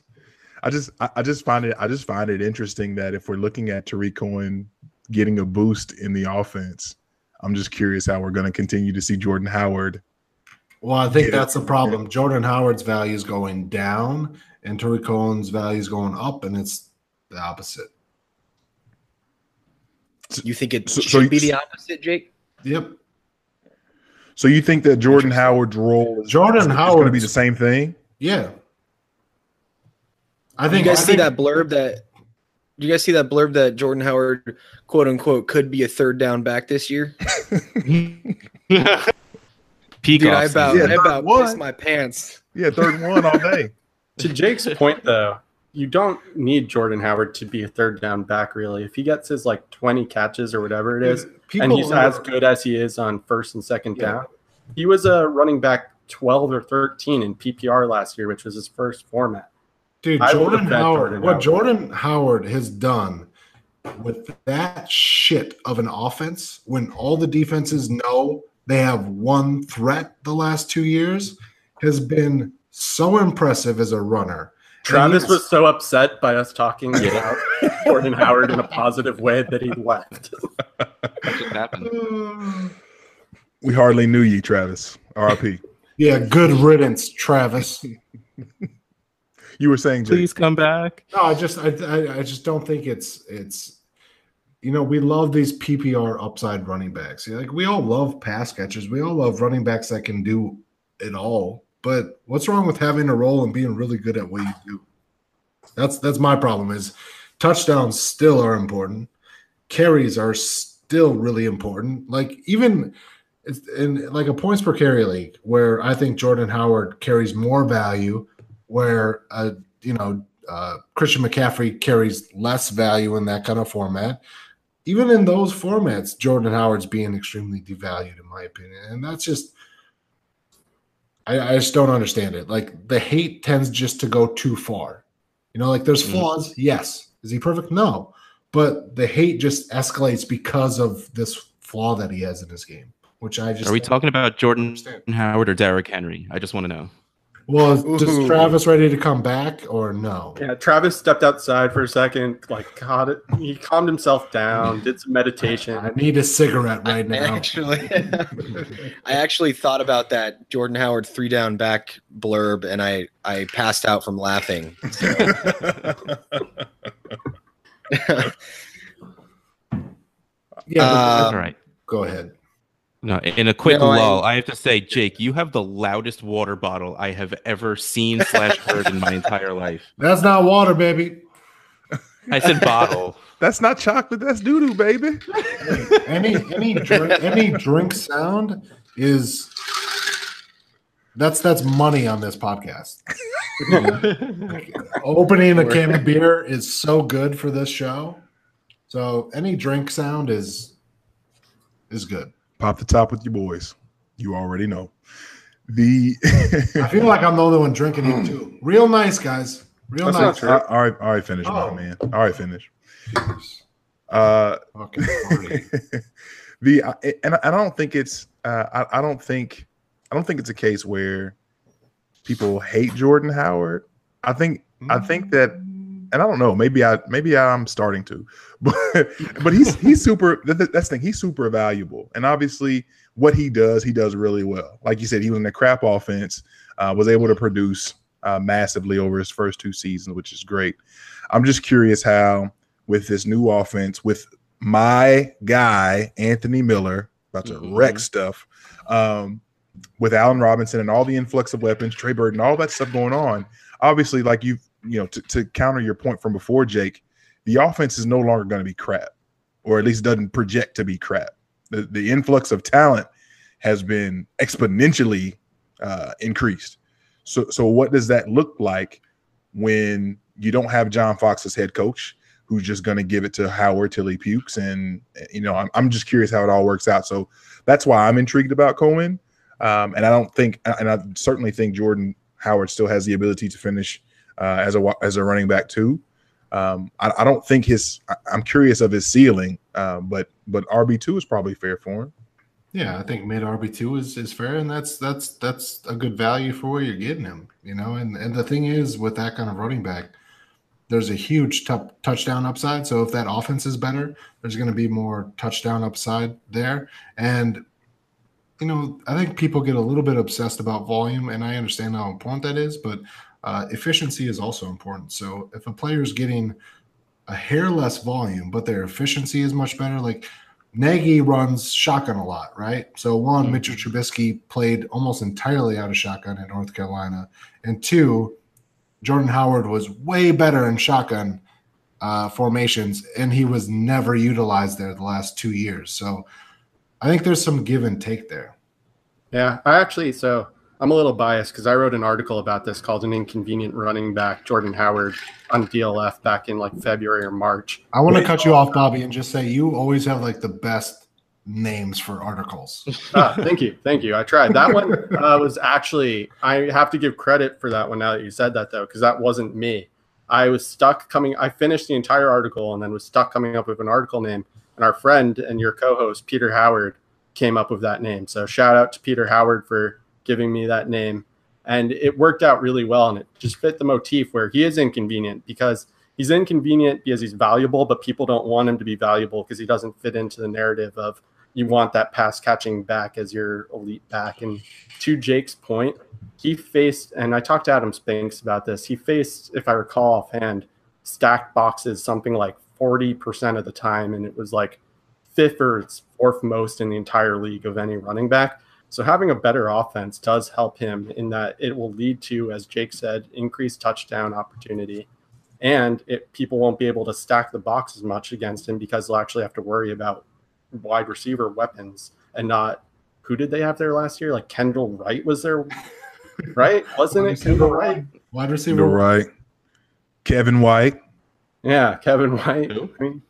I just I, I just find it I just find it interesting that if we're looking at Tarik Cohen getting a boost in the offense, I'm just curious how we're going to continue to see Jordan Howard. Well, I think Yeah. that's the problem. Jordan Howard's value is going down, and Tarik Cohen's value is going up, and it's the opposite. You think it So- should so- be the opposite, Jake? Yep. So you think that Jordan Howard's role is Jordan is going to be the same thing? Yeah. I You think guys I see think- that blurb that? Do you guys see that blurb that Jordan Howard, quote unquote, could be a third down back this year? Peak Dude, I about, Yeah, I about one. pissed my pants. Yeah, third and one all day. To Jake's point, though, you don't need Jordan Howard to be a third down back, really. If he gets his like 20 catches or whatever it is, People and he's are- as good as he is on first and second Yeah. down, he was a running back 12 or 13 in PPR last year, which was his first format. Dude, I Jordan Howard, what Howard. Jordan Howard has done with that shit of an offense, when all the defenses know they have one threat the last two years, has been so impressive as a runner. Travis he's- was so upset by us talking about Jordan Howard in a positive way that he left. That just. We hardly knew you, Travis. RIP. Yeah, good riddance, Travis. You were saying, Jake. Please come back. No, I just I, I I just don't think it's it's you know, we love these PPR upside running backs. Like we all love pass catchers. We all love running backs that can do it all. But what's wrong with having a role and being really good at what you do? That's that's my problem is touchdowns still are important. Carries are still really important. Like even it's in like a points per carry league where I think Jordan Howard carries more value where uh you know uh, Christian McCaffrey carries less value in that kind of format. Even in those formats, Jordan Howard's being extremely devalued, in my opinion, and that's just I, I just don't understand it. Like the hate tends just to go too far. You know, like there's Mhm. flaws. Yes, is he perfect? No, but the hate just escalates because of this flaw that he has in his game, which I just Are we talking about Jordan understand. Howard or Derrick Henry? I just want to know. Well, is Ooh. Travis ready to come back or no? Yeah, Travis stepped outside for a second, like caught it. He calmed himself down, did some meditation. I need a cigarette right I now. actually, I actually thought about that Jordan Howard three down back blurb, and I I passed out from laughing. Yeah, but- Uh, All right. go ahead. No, in a quick No, I- lull, I, have to say, Jake, you have the loudest water bottle I have ever seen slash heard in my entire life. That's not water, baby. I said bottle. That's not chocolate. That's doo doo, baby. Any any drink, any drink sound is that's that's money on this podcast. Opening a can of beer is so good for this show. So any drink sound is is good. Pop the top with your boys. You already know. The I feel like I'm the only one drinking here too. Real nice, guys. Real That's nice. all right, all right, finish, Oh. man. All right, finish. Uh, Fucking the and I, I don't think it's uh, I, I don't think I don't think it's a case where people hate Jordan Howard. I think I think that and I don't know, maybe I maybe I'm starting to, but but he's he's super. That's the thing. He's super valuable, and obviously what he does, he does really well. Like you said, he was in a crap offense, uh, was able to produce uh, massively over his first two seasons, which is great. I'm just curious how with this new offense, with my guy Anthony Miller about to Mhm. wreck stuff, um, with Allen Robinson and all the influx of weapons, Trey Burton, all that stuff going on. Obviously, like you, you know, to, to counter your point from before, Jake, the offense is no longer going to be crap, or at least doesn't project to be crap. The the influx of talent has been exponentially uh, increased. So, so what does that look like when you don't have John Fox as head coach, who's just going to give it to Howard till he pukes? And you know, I'm, I'm just curious how it all works out. So that's why I'm intrigued about Cohen. Um, and I don't think, and I certainly think Jordan Howard still has the ability to finish uh, as a as a running back too. Um, I, I don't think his. I'm curious of his ceiling, um, but but RB two is probably fair for him. Yeah, I think mid RB two is, is fair, and that's that's that's a good value for where you're getting him. You know, and and the thing is with that kind of running back, there's a huge tou- touchdown upside. So if that offense is better, there's going to be more touchdown upside there. And you know, I think people get a little bit obsessed about volume, and I understand how important that is, but uh, efficiency is also important. So if a player is getting a hair less volume, but their efficiency is much better, like Nagy runs shotgun a lot, right? So one, Mhm. Mitchell Trubisky played almost entirely out of shotgun in North Carolina, and two, Jordan Howard was way better in shotgun uh, formations, and he was never utilized there the last two years. So I think there's some give and take there. Yeah, I actually so I'm a little biased because I wrote an article about this called "An Inconvenient Running Back," Jordan Howard on DLF back in like February or March. I want to cut you off, Bobby, and just say you always have like the best names for articles. ah, thank you, thank you. I tried that one. Uh, was actually I have to give credit for that one now that you said that though, because that wasn't me. I was stuck coming. I finished the entire article and then was stuck coming up with an article name. And our friend and your co-host Peter Howard came up with that name. So shout out to Peter Howard for giving me that name. And it worked out really well, and it just fit the motif where he is inconvenient because he's inconvenient because he's valuable, but people don't want him to be valuable because he doesn't fit into the narrative of you want that pass catching back as your elite back. And to Jake's point, he faced, and I talked to Adam Spinks about this. He faced, if I recall offhand, stacked boxes something like 40% of the time. And it was like fifth or fourth most in the entire league of any running back. So having a better offense does help him in that it will lead to, as Jake said, increased touchdown opportunity. And it, people won't be able to stack the box as much against him because they'll actually have to worry about wide receiver weapons and not who did they have there last year? Like Kendall Wright was there, right? Wasn't it Kendall Wright? Wide You're receiver. right. Kevin White. Yeah, Kevin White. Who? I, mean,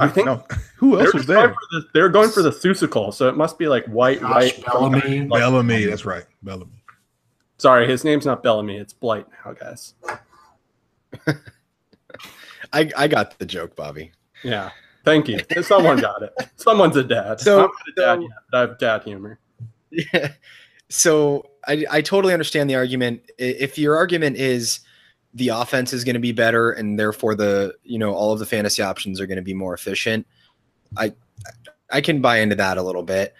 I think no. Who they're, else was there? the, they're going for the Susical, so it must be like White, Josh White, Bellamy. Like- Bellamy. That's right. Bellamy. Sorry, his name's not Bellamy. It's Blight now, guys. I, I got the joke, Bobby. Yeah. Thank you. Someone got it. Someone's a dad. So- I'm not a dad so- yet, but I have dad humor. Yeah. So I, I totally understand the argument. If your argument is the offense is going to be better and therefore the you know all of the fantasy options are going to be more efficient, I I can buy into that a little bit.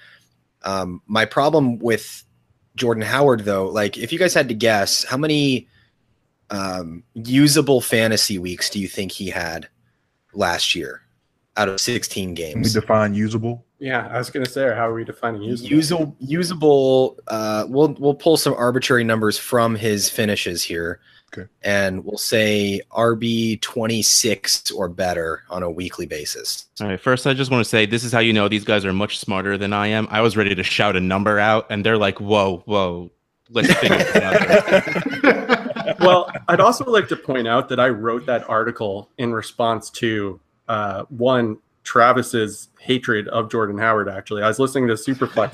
Um, my problem with Jordan Howard though, like if you guys had to guess, how many um, usable fantasy weeks do you think he had last year out of 16 Can we define usable? Yeah, I was gonna say, how are we defining usable? usable usable uh we'll we'll pull some arbitrary numbers from his finishes here Okay. and we'll say rb 26 or better on a weekly basis All right. First, I just want to say this is how you know these guys are much smarter than I am. I was ready to shout a number out, and they're like, "Whoa, whoa, let's figure this out." well, I'd also like to point out that I wrote that article in response to uh, one Travis's hatred of Jordan Howard. Actually, I was listening to Superflex,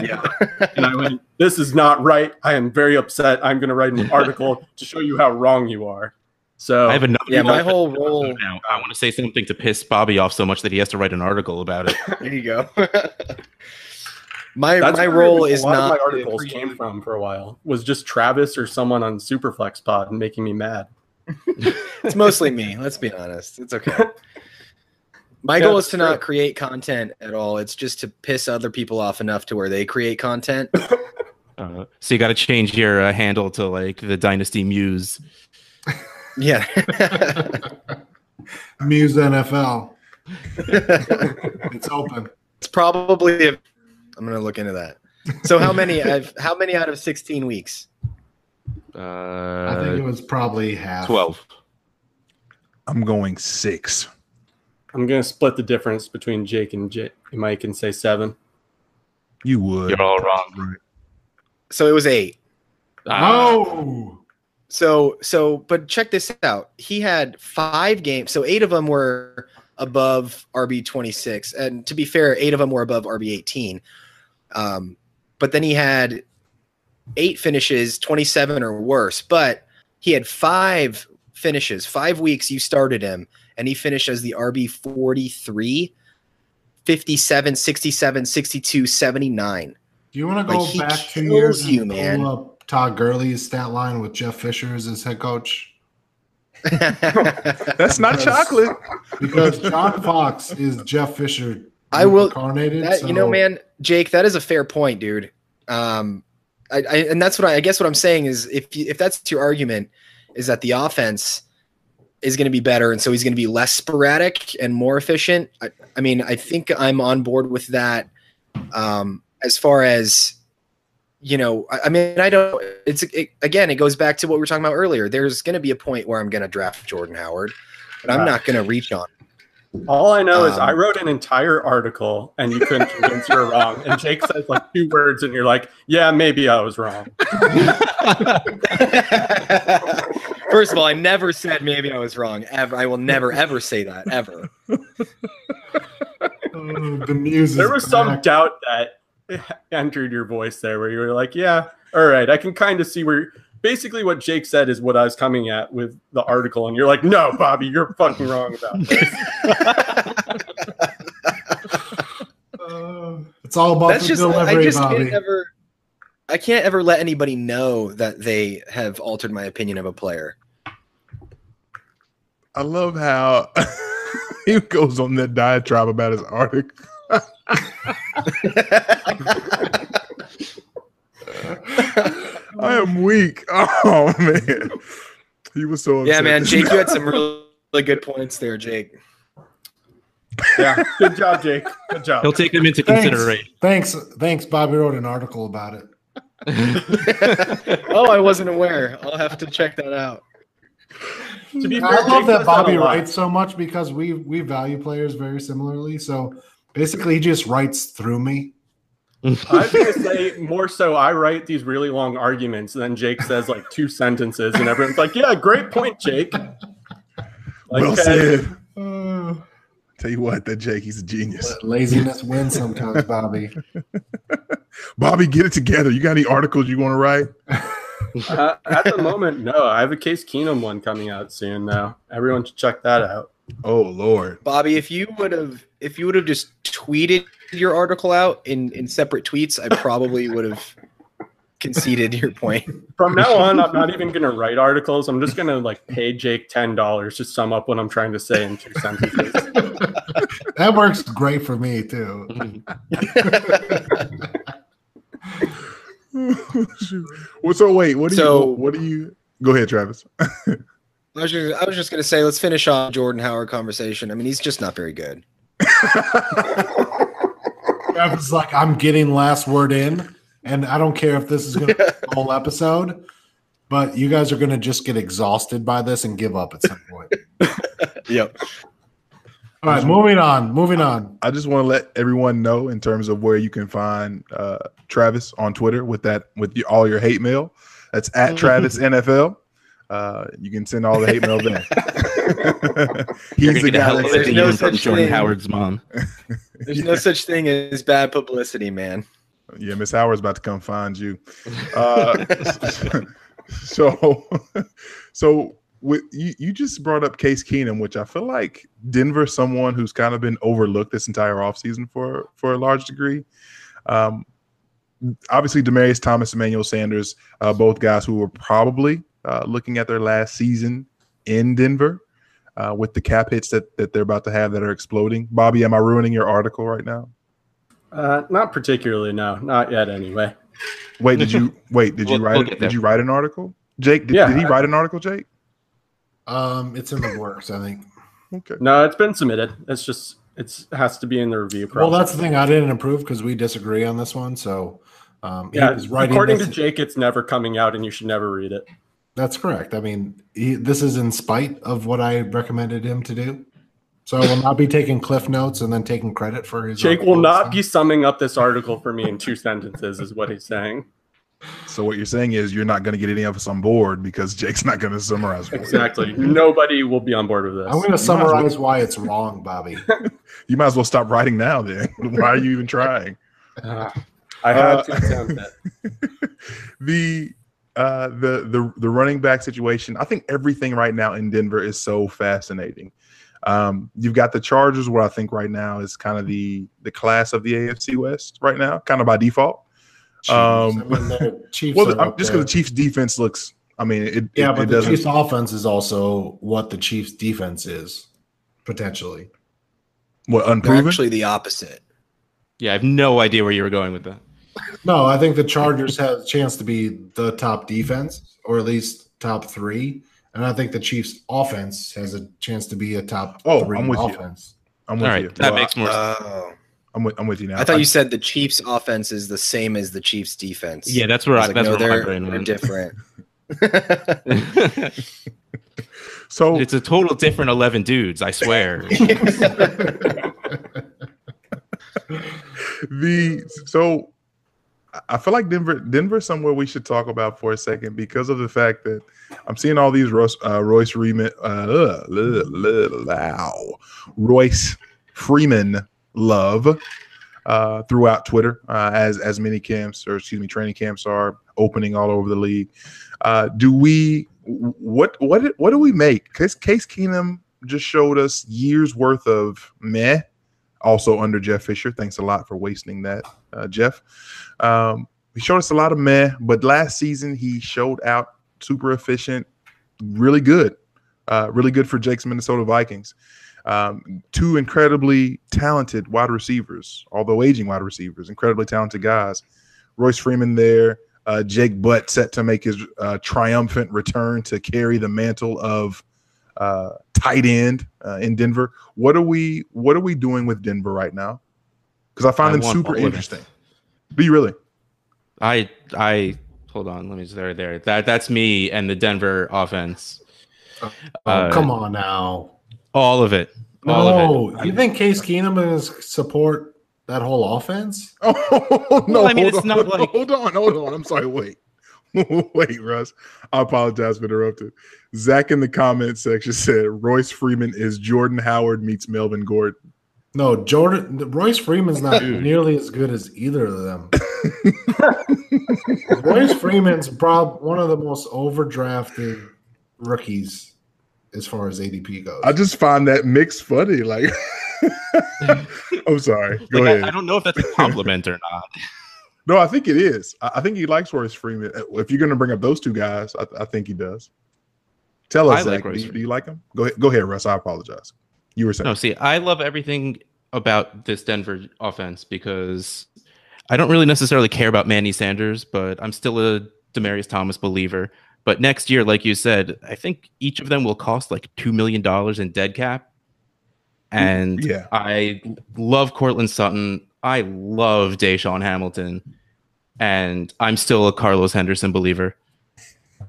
and I went, "This is not right. I am very upset. I'm going to write an article to show you how wrong you are." So I have another. yeah my whole role Now, I want to say something to piss Bobby off so much that he has to write an article about it. there you go my that's my where role a is lot of not my articles create- came from for a while. Was just Travis or someone on Superflex Pod making me mad. It's mostly me. Let's be honest. It's okay. My Yeah, goal is to not create content at all. It's just to piss other people off enough to where they create content. Uh, so you got to change your uh, handle to like the Dynasty Muse. Yeah. Muse NFL. It's open. it's probably. A, I'm gonna look into that. So how many? I've how many out of 16 weeks? Uh, I think it was probably half. 12. I'm going six. I'm gonna split the difference between Jake and J- Mike and say seven. You would. You're all wrong. Right. So it was eight. Oh, So so but check this out. He had five games. So eight of them were above RB 26 and to be fair, eight of them were above RB 18. Um but then he had eight finishes, 27 or worse, but he had five finishes, 5 weeks you started him and he finished as the RB 43 57 67 62 79. do you want to go Like, back two kills years and you, pull up Todd Gurley's stat line with Jeff Fisher as his head coach? That's not Because- chocolate. Because John Fox is Jeff Fisher. I will- incarnated. That, you know, man, Jake, that is a fair point, dude. Um, I, I and that's what I, I guess what I'm saying is if you, if that's your argument, is that the offense is going to be better, and so he's going to be less sporadic and more efficient. I, I mean, I think I'm on board with that. Um, as far as you know, I, I mean, I don't. It's it, again, it goes back to what we were talking about earlier. There's going to be a point where I'm going to draft Jordan Howard, but I'm not going to reach on. All I know is Um, I wrote an entire article and you couldn't convince you're wrong. And Jake says like two words and you're like, yeah, maybe I was wrong. First of all, I never said maybe I was wrong. Ever, I will never ever say that ever. Oh, the muse. There is was some doubt that entered your voice there where you were like, yeah, all right, I can kind of see where basically what Jake said is what I was coming at with the article. And you're like, no, Bobby, you're fucking wrong about this. Uh, it's all about That's the just I just Bobby. can't ever. I can't ever let anybody know that they have altered my opinion of a player. I love how he goes on that diatribe about his article. I am weak. Oh man, he was so upset. yeah, man, Jake, you had some really, really good points there, Jake. Yeah, good job, Jake. Good job. He'll take them into consideration. Thanks, thanks. Bobby wrote an article about it. oh, I wasn't aware. I'll have to check that out. To be fair, I love Jake that Bobby writes so much because we we value players very similarly. So basically, he just writes through me. I was gonna say more so. I write these really long arguments, and then Jake says like two sentences, and everyone's like, "Yeah, great point, Jake." Like, well okay, said. Uh, Tell you what, that Jake, he's a genius. let laziness wins sometimes, Bobby. Bobby, get it together. You got any articles you want to write? uh, at the moment, no. I have a Case Keenum one coming out soon, though. Everyone should check that out. Oh Lord. Bobby, if you would have if you would have just tweeted your article out in in separate tweets, I probably would have conceded your point. From now on, I'm not even gonna write articles. I'm just gonna like pay Jake ten dollars to sum up what I'm trying to say in two sentences. That works great for me too. What's so wait, what do So- you? What do you? Go ahead, Travis. I was just, I was just gonna say, let's finish off Jordan Howard conversation. I mean, he's just not very good. Travis is like, I'm getting last word in, and I don't care if this is going to be the whole episode, but you guys are going to just get exhausted by this and give up at some point. Yep. All right, moving on. Moving on. I just want to let everyone know in terms of where you can find uh, Travis on Twitter with that with your, all your hate mail. That's at Travis NFL. Uh, you can send all the hate mail there. You're He's the get guy. of a There's no from such Jordan thing. Howard's mom. There's no such thing as bad publicity, man. Yeah, Miss Howard's about to come find you. Uh, so, so with you, you just brought up Case Keenum, which I feel like Denver, someone who's kind of been overlooked this entire offseason for for a large degree. Um, obviously, Demaryius Thomas, Emmanuel Sanders, uh, both guys who were probably uh, looking at their last season in Denver uh, with the cap hits that, that they're about to have that are exploding. Bobby, am I ruining your article right now? Uh, not particularly, no, not yet. Anyway, Wait, did you wait? Did you We'll- write? we'll it- did you write an article, Jake? Did, Yeah, did he I- write an article, Jake? Um, it's in the works, I think. Okay. no, it's been submitted. It's just it's has to be in the review process. Well, that's the thing. I didn't approve because we disagree on this one. So, um, he yeah. was writing According this- to Jake, it's never coming out, and you should never read it. That's correct. I mean, he, this is in spite of what I recommended him to do. So I will not be taking cliff notes and then taking credit for his. Jake will article. not be summing up this article for me in two sentences, is what he's saying. So what you're saying is you're not going to get any of us on board because Jake's not going to summarize. For you. Exactly. Nobody will be on board with this. I'm going to summarize why it's wrong, Bobby. You might as well stop writing now. Then why are you even trying? Uh, I have Uh, to attempt it. the uh the the the running back situation i think everything right now in denver is so fascinating um you've got the chargers where i think right now is kind of the the class of the afc west right now kind of by default Chiefs. Um, I mean, the Chiefs. well are I'm- up just there. because the chiefs defense looks i mean it, Yeah, it, but it the doesn't Chiefs' offense is also what the Chiefs' defense is potentially. what They're unproven actually the opposite. Yeah, I have no idea where you were going with that. No, I think the Chargers have a chance to be the top defense, or at least top three, and I think the Chiefs' offense has a chance to be a top Oh, three I'm with you. i'm with All right, you that Well, makes more sense. Oh. I'm, with, I'm with you now I thought I- you said the Chiefs' offense is the same as the Chiefs' defense. Yeah, that's where I I, was like, that's no, where my they're, they're different. so it's a total different eleven dudes. I swear. the so I- feel like Denver Denver somewhere we should talk about for a second because of the fact that I'm seeing all these Royce, uh, Royce Freeman uh, Royce Freeman love uh, throughout Twitter uh, as as many camps or excuse me training camps are opening all over the league. Uh, do we what what what do we make? Case Case Keenum just showed us years worth of meh also under Jeff Fisher. Thanks a lot for wasting that, uh, Jeff. Um, he showed us a lot of meh, but last season he showed out super efficient, really good, uh, really good for Jake's Minnesota Vikings. Um, two incredibly talented wide receivers, although aging wide receivers, incredibly talented guys. Royce Freeman there, uh, Jake Butt set to make his uh, triumphant return to carry the mantle of uh, tight end uh, in Denver. What are we What are we doing with Denver right now? Because I find I them super all of it. interesting. Do you really? I I hold on. Let me there there. That that's me and the Denver offense. Oh, Uh, come on now. All of it. All of it. you think Case Keenum is support that whole offense? Oh no! Well, I mean, hold it's on, not like- hold on, hold on. I'm sorry. Wait, wait, Russ. I apologize for interrupting. Zach in the comment section said Royce Freeman is Jordan Howard meets Melvin Gordon. No, Jordan Royce Freeman's not Dude. nearly as good as either of them. Royce Freeman's probably one of the most overdrafted rookies as far as ADP goes. I just find that mix funny. Like, I'm sorry. Go Like, I- ahead. I, don't know if that's a compliment or not. No, I think it is. I, I think he likes Royce Freeman. Uh, If you're going to bring up those two guys, I, I think he does. Tell us, I like Zach. Royce do, you, do you like him? Go ahead, go ahead, Russ. I apologize. You were saying No, see, I love everything about this Denver offense because I don't really necessarily care about Manny Sanders, but I'm still a Demaryius Thomas believer. But next year, like you said, I think each of them will cost like two million dollars in dead cap. And Yeah. I love Courtland Sutton. I love DaeSean Hamilton, and I'm still a Carlos Henderson believer.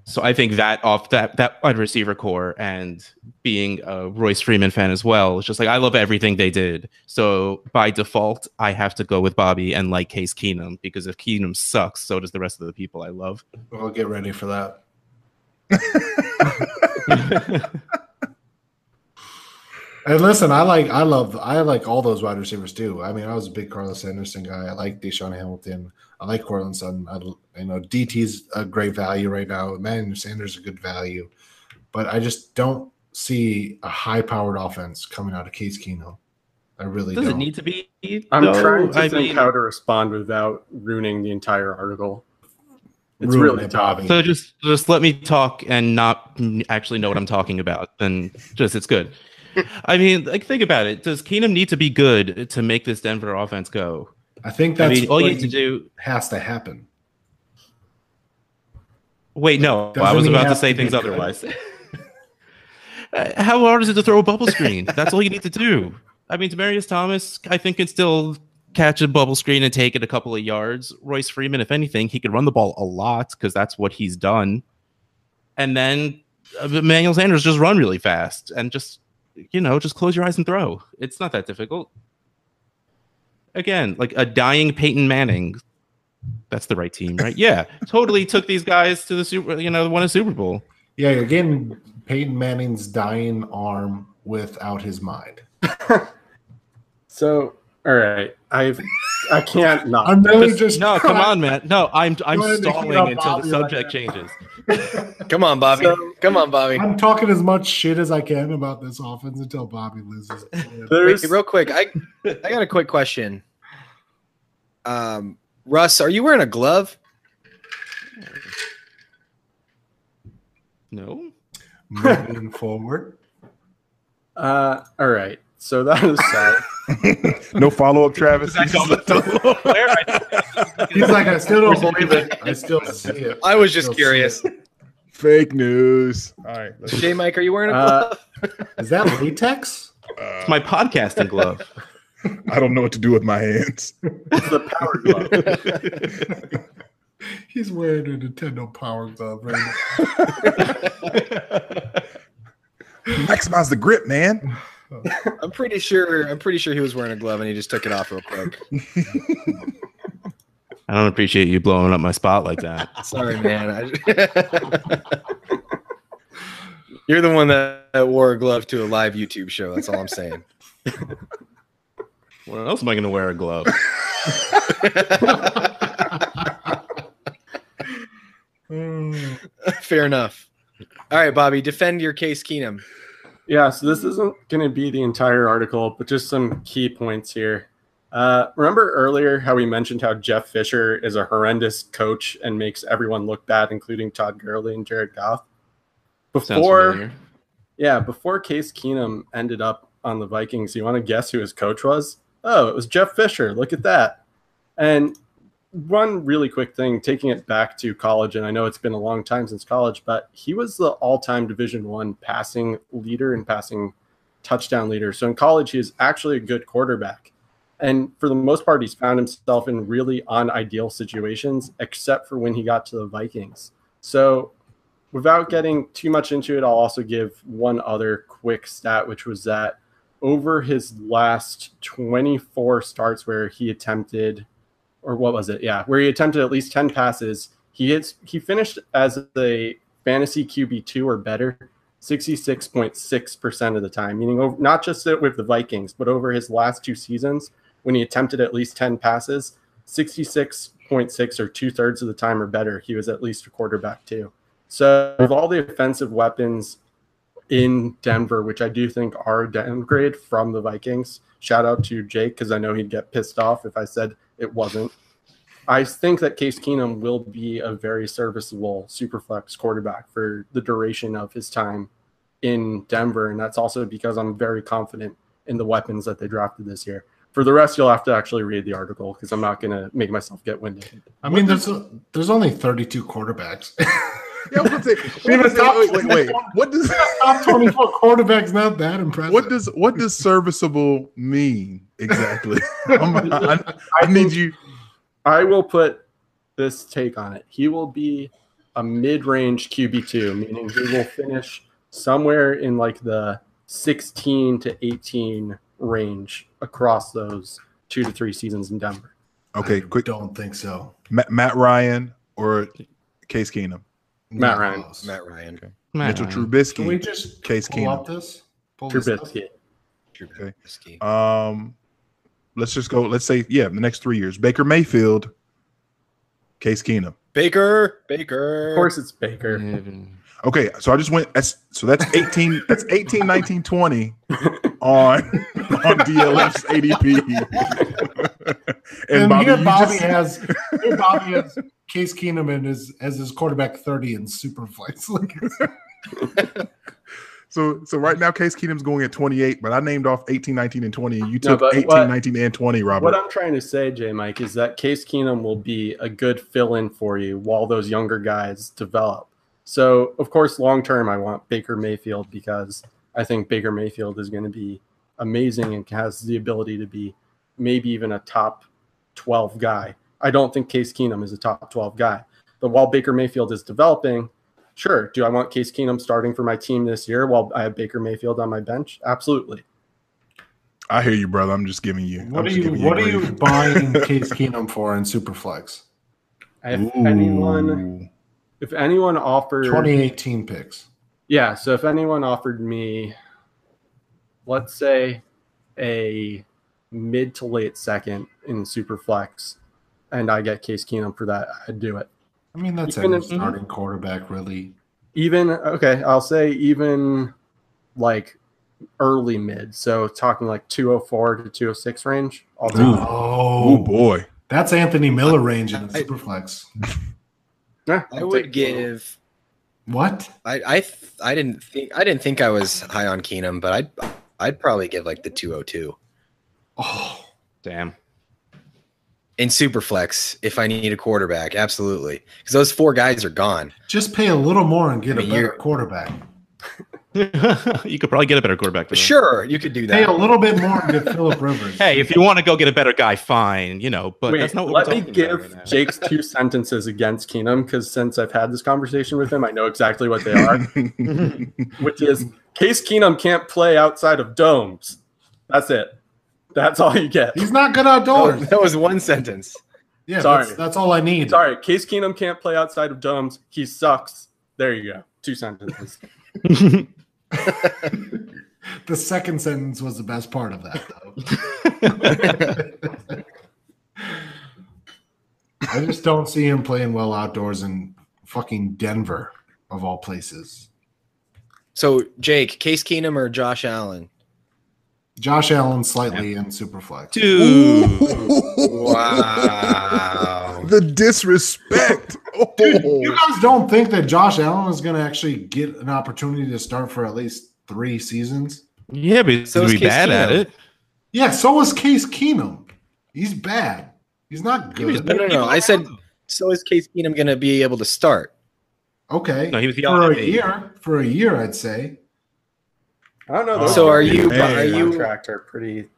So I think that off that that wide receiver core and being a Royce Freeman fan as well, it's just like I love everything they did. So by default, I have to go with Bobby and like Case Keenum because if Keenum sucks, so does the rest of the people I love. I'll get ready for that. And listen, I like, I love, I like all those wide receivers too. I mean, I was a big Carlos Anderson guy. I like DaeSean Hamilton. I like Courtland Sutton. I, you know, DT's a great value right now. Emmanuel Sanders is a good value, but I just don't see a high-powered offense coming out of Case Keenum. I really Does don't. it need to be? I'm though? trying to I think mean, how to respond without ruining the entire article. It's really it, tough. So just just let me talk and not actually know what I'm talking about. and just it's good. I mean, like think about it. Does Keenum need to be good to make this Denver offense go? I think I that's mean, all you need to do. has to happen. Wait, no, I was about to say to things otherwise. Uh, How hard is it to throw a bubble screen? That's all you need to do. I mean, Demaryius Thomas, I think, can still catch a bubble screen and take it a couple of yards. Royce Freeman, if anything, he could run the ball a lot because that's what he's done. And then uh, Emmanuel Sanders just run really fast and just, you know, just close your eyes and throw. It's not that difficult. Again, like a dying Peyton Manning. That's the right team, right? Yeah, totally took these guys to the Super, you know, won a Super Bowl. Yeah, you're getting Peyton Manning's dying arm without his mind. So, all right, I've I can't not. I'm really Just- just no, come on, man. No, I'm I'm Trying to heat stalling until Bobby the subject that. changes. Come on, Bobby. So- Come on, Bobby. I'm talking as much shit as I can about this offense until Bobby loses. Wait, real quick, I I got a quick question. Um, Russ, are you wearing a glove? No, Moving forward. uh, all right. So that is sad. No follow up, Travis. He's He's like, I still don't believe it. I still see it. I was just Still see curious. Fake news. All right. let's- Mike, are you wearing a Uh, glove? Is that latex? uh, my podcasting glove. I don't know what to do with my hands. it's the power glove. He's wearing a Nintendo Power Glove right. Maximize the grip, man. I'm pretty sure. I'm pretty sure he was wearing a glove and he just took it off real quick. I don't appreciate you blowing up my spot like that. Sorry, man. I- You're the one that, that wore a glove to a live YouTube show. That's all I'm saying. When else am I going to wear a glove? Fair enough. All right, Bobby, defend your case, Keenum. Yeah, so this isn't going to be the entire article, but just some key points here. Uh, remember earlier how we mentioned how Jeff Fisher is a horrendous coach and makes everyone look bad, including Todd Gurley and Jared Goff? Before, yeah, before Case Keenum ended up on the Vikings, you want to guess who his coach was? Oh, it was Jeff Fisher. Look at that. And one really quick thing, taking it back to college, and I know it's been a long time since college, but he was the all-time Division One passing leader and passing touchdown leader. So in college, he is actually a good quarterback. And for the most part, he's found himself in really unideal situations, except for when he got to the Vikings. So without getting too much into it, I'll also give one other quick stat, which was that over his last 24 starts where he attempted, or what was it? Yeah, where he attempted at least 10 passes, he hits, he finished as a fantasy QB two or better 66.6% of the time, meaning over, not just with the Vikings, but over his last two seasons when he attempted at least 10 passes, 66.6 or two thirds of the time or better, he was at least a quarterback too. So, with all the offensive weapons in Denver, which I do think are a downgrade from the Vikings, shout out to Jake because I know he'd get pissed off if I said it wasn't. I think that Case Keenum will be a very serviceable superflex quarterback for the duration of his time in Denver. And that's also because I'm very confident in the weapons that they drafted this year. For the rest, you'll have to actually read the article because I'm not going to make myself get winded. I mean, there's there's only 32 quarterbacks. Yeah, I say, what Even does- top- wait, wait, wait. What does Top 24 quarterbacks not that impressive. what does what does serviceable mean exactly? I'm- I, I need you. I will put this take on it. He will be a mid-range QB2, meaning he will finish somewhere in like the 16 to 18 range across those two to three seasons in Denver. Okay, I quick. Don't think so. Matt, Matt Ryan or Case Keenum, Matt Not Ryan. close. Matt Ryan. Mitchell Matt, Trubisky. Can we just Case pull Keenum. up this? Pull this up? Trubisky. Okay. Trubisky. Um, let's just go. Let's say, yeah, the next three years: Baker Mayfield, Case Keenum. Baker. Baker. Of course, it's Baker. Okay, so I just went. That's so that's eighteen. that's 18, 19, 20 on on DLF's ADP. And, Bobby, here Bobby just- has here Bobby has Case Keenum and as as his quarterback thirty in Superflex. Like, so so right now Case Keenum's going at 28, but I named off 18, 19, and 20, and you took but 18, what- 19, and 20, Robert. What I'm trying to say, J Mike, is that Case Keenum will be a good fill in for you while those younger guys develop. So, of course, long term, I want Baker Mayfield because I think Baker Mayfield is going to be amazing and has the ability to be maybe even a top 12 guy. I don't think Case Keenum is a top 12 guy. But while Baker Mayfield is developing, sure. Do I want Case Keenum starting for my team this year while I have Baker Mayfield on my bench? Absolutely. I hear you, brother. I'm just giving you. what I'm are just you giving what are you buying Case Keenum for in Superflex? If anyone Ooh. If anyone offered 2018 picks. Yeah, so if anyone offered me, let's say, a mid to late second in super flex and I get Case Keenum for that, I'd do it. I mean, that's Even a if- starting quarterback, really. Even okay, I'll say even like early mid, so talking like 204 to 206 range. I'll Ooh. Oh boy. that's Anthony Miller range in I- Superflex. Yeah, I would give. What? I I I didn't think I didn't think I was high on Keenum, but I'd I'd probably give like the 202 Oh, Damn. in Superflex if I need a quarterback. Absolutely, because those four guys are gone. just pay a little more and get I a mean, better quarterback. you could probably get a better quarterback. than. Sure, you could do that. Pay a that. little bit more and get Philip Rivers. Hey, if you want to go get a better guy, fine. You know, but Wait, that's not what let we're me talking give about right now. Jake's two sentences against Keenum because since I've had this conversation with him, I know exactly what they are. which is Case Keenum can't play outside of domes. That's it. That's all you get. He's not good outdoors. that was one sentence. yeah, sorry. That's, that's all I need. Sorry, Case Keenum can't play outside of domes. He sucks. There you go. Two sentences. The second sentence was the best part of that, though. I just don't see him playing well outdoors in fucking Denver, of all places. So Jake, Case Keenum or Josh Allen? Josh Allen slightly in Superflex. Dude. Wow. The disrespect. Oh. You guys don't think that Josh Allen is going to actually get an opportunity to start for at least three seasons? Yeah, but he's So gonna be Case bad at it. Yeah, so is Case Keenum. He's bad. He's not good. No, no, no. I said so is Case Keenum going to be able to start? Okay. No, he was the for a year. For a year, I'd say. I don't know. Those So are you- guys' are you- contract are pretty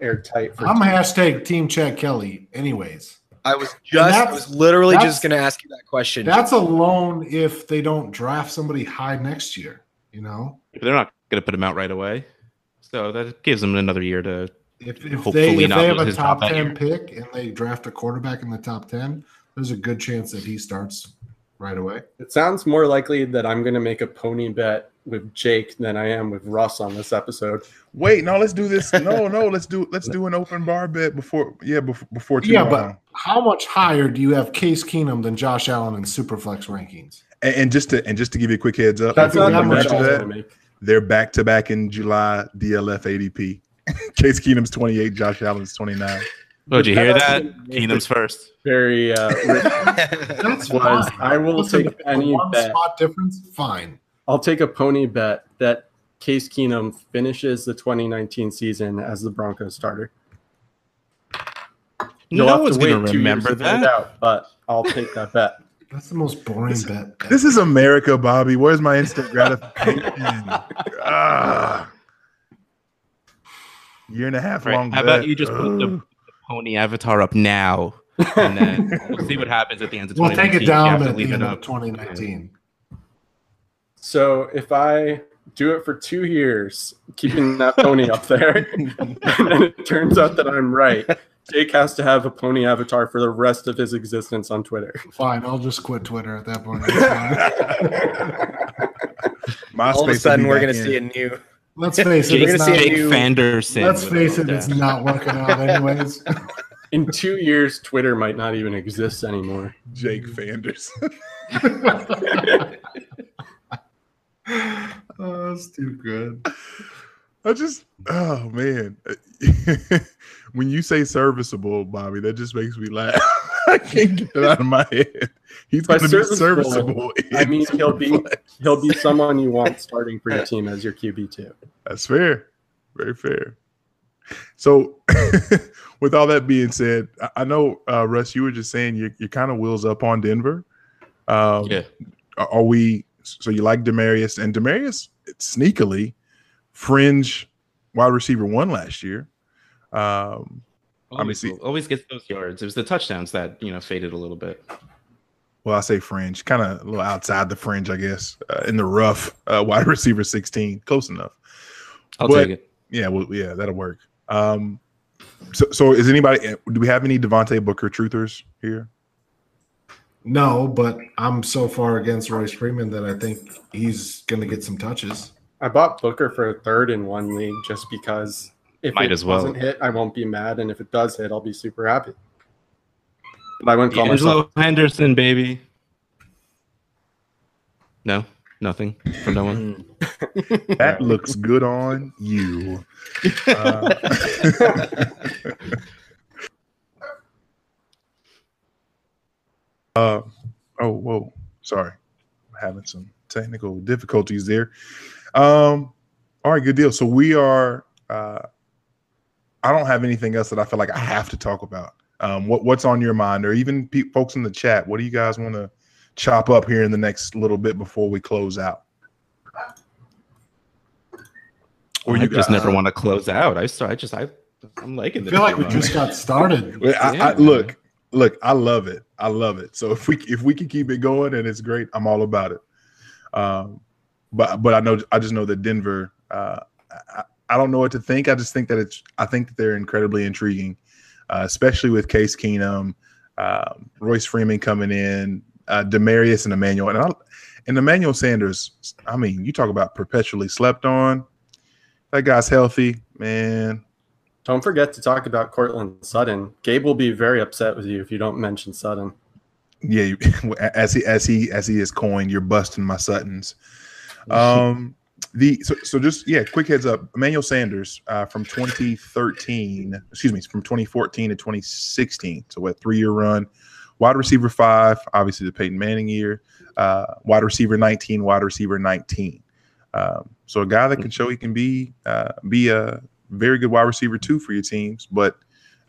airtight for I'm hashtag Team Chad Kelly. Anyways, I was just I was literally just going to ask you that question. that's a loan if they don't draft somebody high next year. You know, But they're not going to put him out right away. So that gives him another year to. if, if Hopefully they if they have a top ten year. pick and they draft a quarterback in the top ten, there's a good chance that he starts right away. It sounds more likely that I'm going to make a pony bet with Jake than I am with Russ on this episode. Wait, no, let's do this. No, no, let's do let's do an open bar bet before yeah, before before too Yeah, long. but how much higher do you have Case Keenum than Josh Allen in Superflex rankings? and, and just to and just to give you a quick heads up, That's not think how much of was that, make. they're back to back in July DLF ADP. Case Keenum's 28, Josh Allen's 29. Oh, did you hear that? gonna Keenum's first. Very uh, That's was fine. I will Listen, take if it's a any one bet. spot difference. Fine. I'll take a pony bet that Case Keenum finishes the 2019 season as the Broncos starter. You'll no have one's going wait to remember that. out, but I'll take that bet. That's the most boring bet. This is America, Bobby. Where's my instant gratification? ah. Year and a half Right, long. How about you just put the Ugh. pony avatar up now, and then we'll see what happens at the end of we'll take it down at the end of 2019. So if I do it for two years, keeping that pony up there, and then it turns out that I'm right, Jake has to have a pony avatar for the rest of his existence on Twitter. Fine, I'll just quit Twitter at that point. MySpace All of a sudden, we're going to see a new. Let's face it, it's not, Jake new- Fanderson. let's face it, it's not working out anyways. In two years, Twitter might not even exist anymore. Jake Fanders. oh, that's too good. I just, oh man, when you say serviceable, Bobby, that just makes me laugh. I can't get it out of my head. He's By going to be serviceable, serviceable. I mean, he'll be Superflex. he'll be someone you want starting for your team as your QB two. That's fair. Very fair. So, with all that being said, I- I know uh, Russ, you were just saying you you kind of wheels up on Denver. Um, Yeah. are are So you like Demaryius and Demaryius sneakily fringe wide receiver one last year. Um, Always, see- always gets those yards. It was the touchdowns that you know faded a little bit. well, I say fringe, kind of a little outside the fringe, I guess, uh, in the rough. Uh, wide receiver sixteen, close enough. I'll But- take it. Yeah, well, yeah, that'll work. Um, so, so is anybody? Do we have any Devontae Booker truthers here? No, but I'm so far against Royce Freeman that I think he's going to get some touches. I bought Booker for a third in one league just because if Might it as well. doesn't hit, I won't be mad, and if it does hit, I'll be super happy. But I wouldn't call myself. Angelo Henderson, baby. No, nothing from no one. That looks good on you. Uh, uh, oh, whoa, sorry, I'm having some technical difficulties there. Um, all right, good deal. So we are. Uh, I don't have anything else that I feel like I have to talk about. Um, what what's on your mind, or even pe- folks in the chat? What do you guys want to chop up here in the next little bit before we close out? Or I you just guys- never want to close out. I start. I just. I. I'm liking I feel like we just got started. Well, I, I, look, look, I love it. I love it. So if we if we can keep it going and it's great, I'm all about it. Um, but but I know I just know that Denver. Uh, I, I don't know what to think. I just think that it's. I think that they're incredibly intriguing, uh, especially with Case Keenum, um, Royce Freeman coming in, uh, Demaryius and Emmanuel, and I, and Emmanuel Sanders. I mean, you talk about perpetually slept on. That guy's healthy, man. Don't forget to talk about Courtland Sutton. Gabe will be very upset with you if you don't mention Sutton. Yeah, you- as he as he as he is coined, you're busting my Suttons. Um, the so so just yeah, quick heads up. Emmanuel Sanders uh, from 2013, excuse me, from 2014 to 2016. So what three year run, wide receiver five, obviously the Peyton Manning year, uh, wide receiver 19, wide receiver 19. Um, so a guy that can show he can be uh, be a very good wide receiver two for your teams, but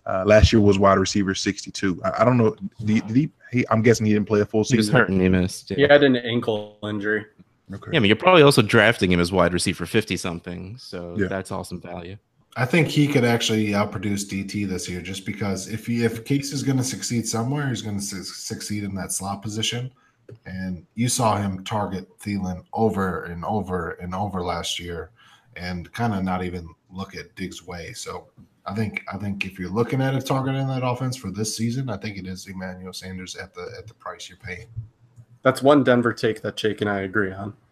uh, last year was wide receiver 62. I, I don't know. Did, did he, he? I'm guessing he didn't play a full He was season. hurt and he missed. He had an ankle injury. Okay. yeah, I mean, you're probably also drafting him as wide receiver 50 something. So Yeah. that's awesome value. I think he could actually outproduce DT this year, just because if he if Case is going to succeed somewhere, he's going to su- succeed in that slot position. And you saw him target Thielen over and over and over last year, and kind of not even look at Diggs' way. So I think I think if you're looking at a target in that offense for this season, I think it is Emmanuel Sanders at the at the price you're paying. That's one Denver take that Jake and I agree on.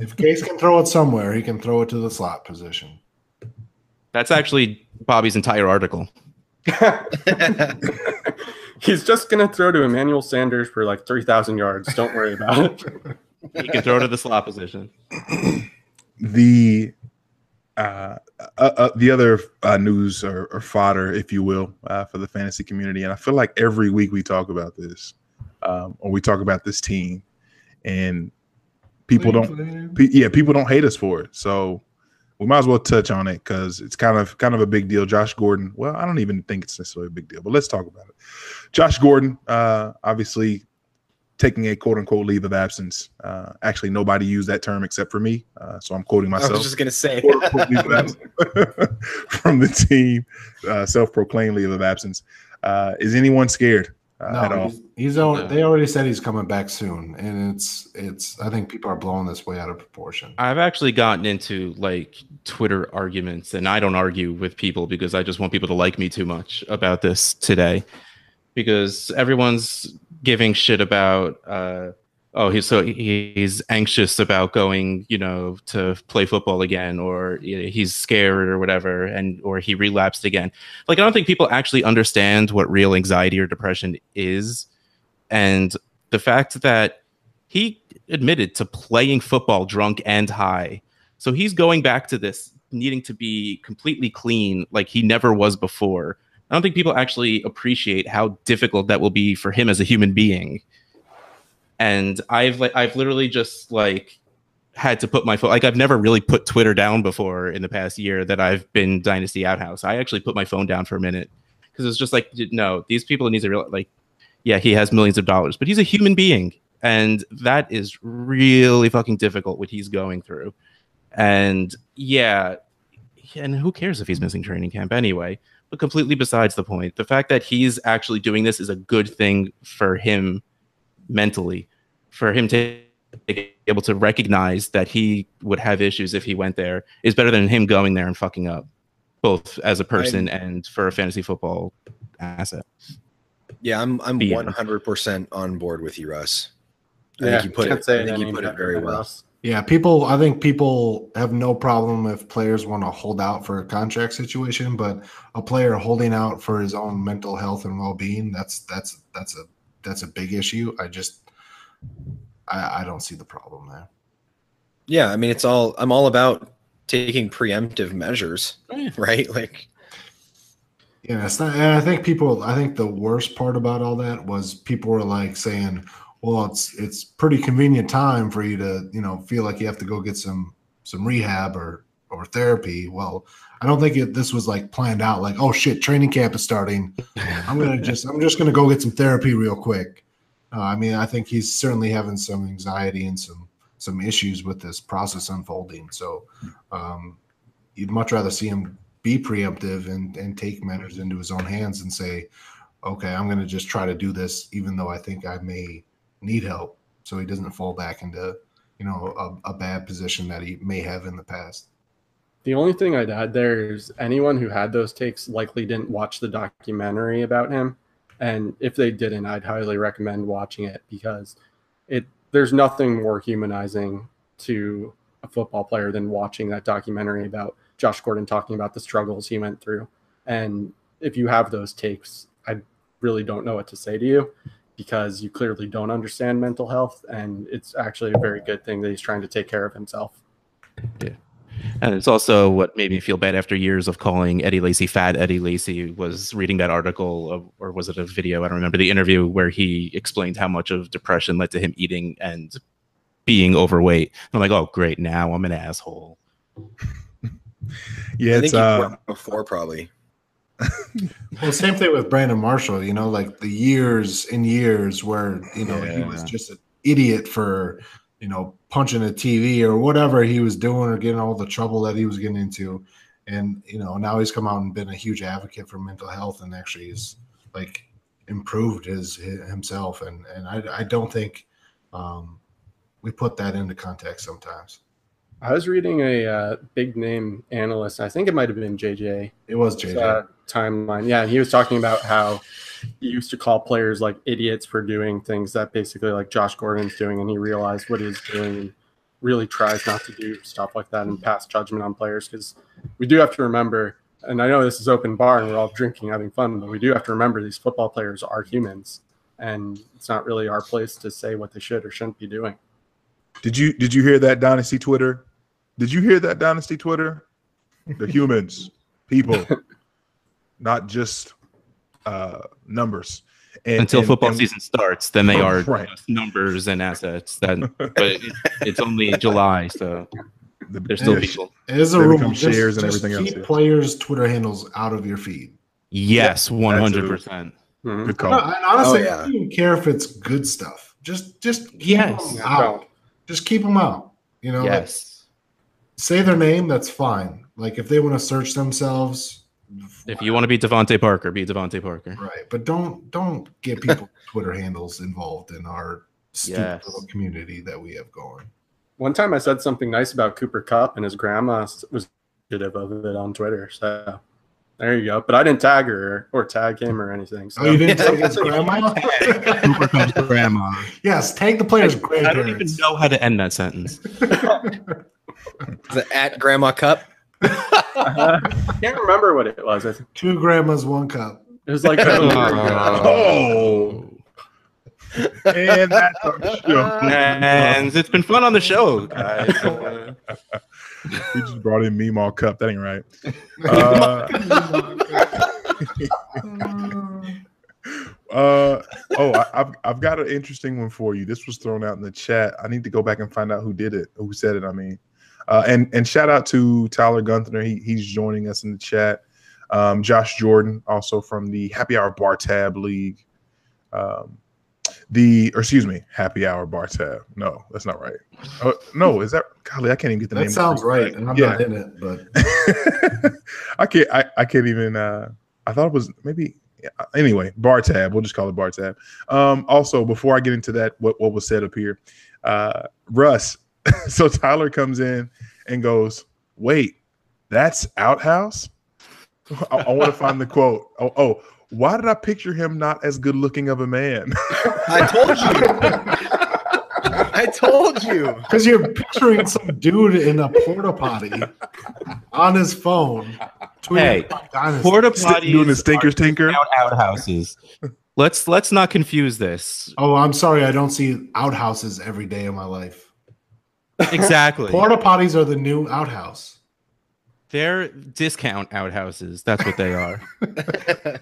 If Case can throw it somewhere, he can throw it to the slot position. That's actually Bobby's entire article. He's just going to throw to Emmanuel Sanders for like 3,000 yards. Don't worry about it. He can throw to the slot position. the uh, uh, uh, the other uh, news or, or fodder, if you will, uh, for the fantasy community, and I feel like every week we talk about this, um, or we talk about this team, and people don't, pe- yeah, people don't hate us for it. So we might as well touch on it because it's kind of kind of a big deal. Josh Gordon. Well, I don't even think it's necessarily a big deal, but let's talk about it. Josh Gordon, uh, obviously taking a quote unquote leave of absence. Uh, actually, nobody used that term except for me, uh, so I'm quoting myself. I was just gonna say. Quote, unquote, leave of from the team, uh, self-proclaimed leave of absence. Uh, is anyone scared uh, at No, all? he's, he's al- they already said he's coming back soon, and it's it's. I think people are blowing this way out of proportion. I've actually gotten into like Twitter arguments, and I don't argue with people because I just want people to like me too much about this today. Because everyone's giving shit about, uh, oh, he's so he's anxious about going, you know, to play football again, or he's scared or whatever, and or he relapsed again. Like, I don't think people actually understand what real anxiety or depression is, and the fact that he admitted to playing football drunk and high So he's going back to this needing to be completely clean like he never was before. I don't think people actually appreciate how difficult that will be for him as a human being. And I've like I've literally just like had to put my phone like I've never really put Twitter down before in the past year that I've been Dynasty Outhouse. I actually put my phone down for a minute because it's just like no, these people need to real like yeah, he has millions of dollars, but he's a human being and that is really fucking difficult what he's going through. And yeah, and who cares if he's missing training camp anyway? But completely besides the point. The fact that he's actually doing this is a good thing for him mentally, for him to be able to recognize that he would have issues if he went there is better than him going there and fucking up, both as a person I'm, and for a fantasy football asset. Yeah, I'm I'm 100% on board with you, Russ. I Yeah, think you put can't it. I think you put it better very well. Russ. Yeah, people. I think people have no problem if players want to hold out for a contract situation, but a player holding out for his own mental health and well-being—that's that's that's a that's a big issue. I just, I, I don't see the problem there. Yeah, I mean, it's all. I'm all about taking preemptive measures, oh, right? Like, Yeah, it's not. And I think people. I think the worst part about all that was people were like saying, "Well, it's it's pretty convenient time for you to you know feel like you have to go get some some rehab or or therapy." Well, I don't think it, this was like planned out. Like, oh shit, training camp is starting. I'm gonna just I'm just gonna go get some therapy real quick. Uh, I mean, I think he's certainly having some anxiety and some some issues with this process unfolding. So, um, you'd much rather see him be preemptive and and take matters into his own hands and say, okay, I'm going to just try to do this, even though I think I may need help, so he doesn't fall back into you know a, a bad position that he may have in the past. The only thing I'd add there is anyone who had those takes likely didn't watch the documentary about him. And if they didn't, I'd highly recommend watching it because it there's nothing more humanizing to a football player than watching that documentary about Josh Gordon talking about the struggles he went through. And if you have those takes, I really don't know what to say to you because you clearly don't understand mental health. And it's actually a very good thing that he's trying to take care of himself. Yeah and it's also what made me feel bad after years of calling Eddie Lacy fat. Eddie Lacy was reading that article, of, or was it a video? I don't remember the interview where he explained how much of depression led to him eating and being overweight. I'm like, oh, great. Now I'm an asshole. Yeah, I it's think you uh, before probably. Well, same thing with Brandon Marshall. You know, like the years and years where you know he was just an idiot for you know punching a TV or whatever he was doing or getting all the trouble that he was getting into, and you know now he's come out and been a huge advocate for mental health and actually he's like improved his, his himself and and I I don't think um, we put that into context sometimes. I was reading a uh, big name analyst. I think it might have been JJ It was JJ. uh, timeline. Yeah, and he was talking about how he used to call players like idiots for doing things that basically like Josh Gordon's doing, and he realized what he was doing and really tries not to do stuff like that and pass judgment on players because we do have to remember. And I know this is open bar and we're all drinking, having fun, but we do have to remember these football players are humans, and it's not really our place to say what they should or shouldn't be doing. did you did you hear that Dynasty Twitter? Did you hear that Dynasty Twitter? The humans, people, not just uh numbers. And, Until and- football and- season starts, then they are Right. just numbers and assets. Then, but it, it's only July, so the- there's still Yeah. people. It is a They rule. Just- shares and just everything else, Keep yeah. players' Twitter handles out of your feed. Yes, one hundred percent. Mhm. Good call. and honestly, Oh, I don't even care if it's good stuff. Just, just keep Yes. them out. Just keep them out. You know, like, Yes. Say their name. That's fine. Like if they want to search themselves, If you want to be DeVante Parker, be DeVante Parker. right. But don't don't get people Twitter handles involved in our stupid Yes. little community that we have going. One time I said something nice about Cooper Kupp, and his grandma was appreciative of it on Twitter. So there you go. But I didn't tag her or tag him or anything. So Oh, you didn't tag his grandma? Cooper Kupp's grandma. yes, take the player's I don't even know how to end that sentence. The at Grandma Kupp. I can't remember what it was. I think Two grandmas, one cup. it was like Oh. and that's our show. And it's been fun on the show, guys. Uh, we just brought in Meemaw Kupp. That ain't right. Uh, uh, oh, I, I've I've got an interesting one for you. This was thrown out in the chat. I need to go back and find out who did it, who said it. I mean, uh, and and shout out to Tyler Gunther. He, he's joining us in the chat. Um, Josh Jordan, also from the Happy Hour Bar Tab League. Um, the or excuse me, Happy Hour Bar Tab. No, that's not right. Oh, no, is that golly? I can't even get the name. That sounds right, and I'm Yeah. not in it, but I can't. I, I can't even. Uh, I thought it was maybe. Anyway, bar tab. We'll just call it bar tab. Um, also, before I get into that, what what was said up here, uh, Russ. so Tyler comes in and goes, "Wait, that's Outhouse." I, I want to find the quote. Oh, oh, why did I picture him not as good looking of a man? I told you. I told you. because you're picturing some dude in a porta potty on his phone. tweeting Hey, about Dynasty. Porta Doing the potties stinkers tinker. out outhouses. Let's let's not confuse this. Oh, I'm sorry. I don't see outhouses every day of my life. Exactly. Porta potties are the new outhouse. They're discount outhouses. That's what they are.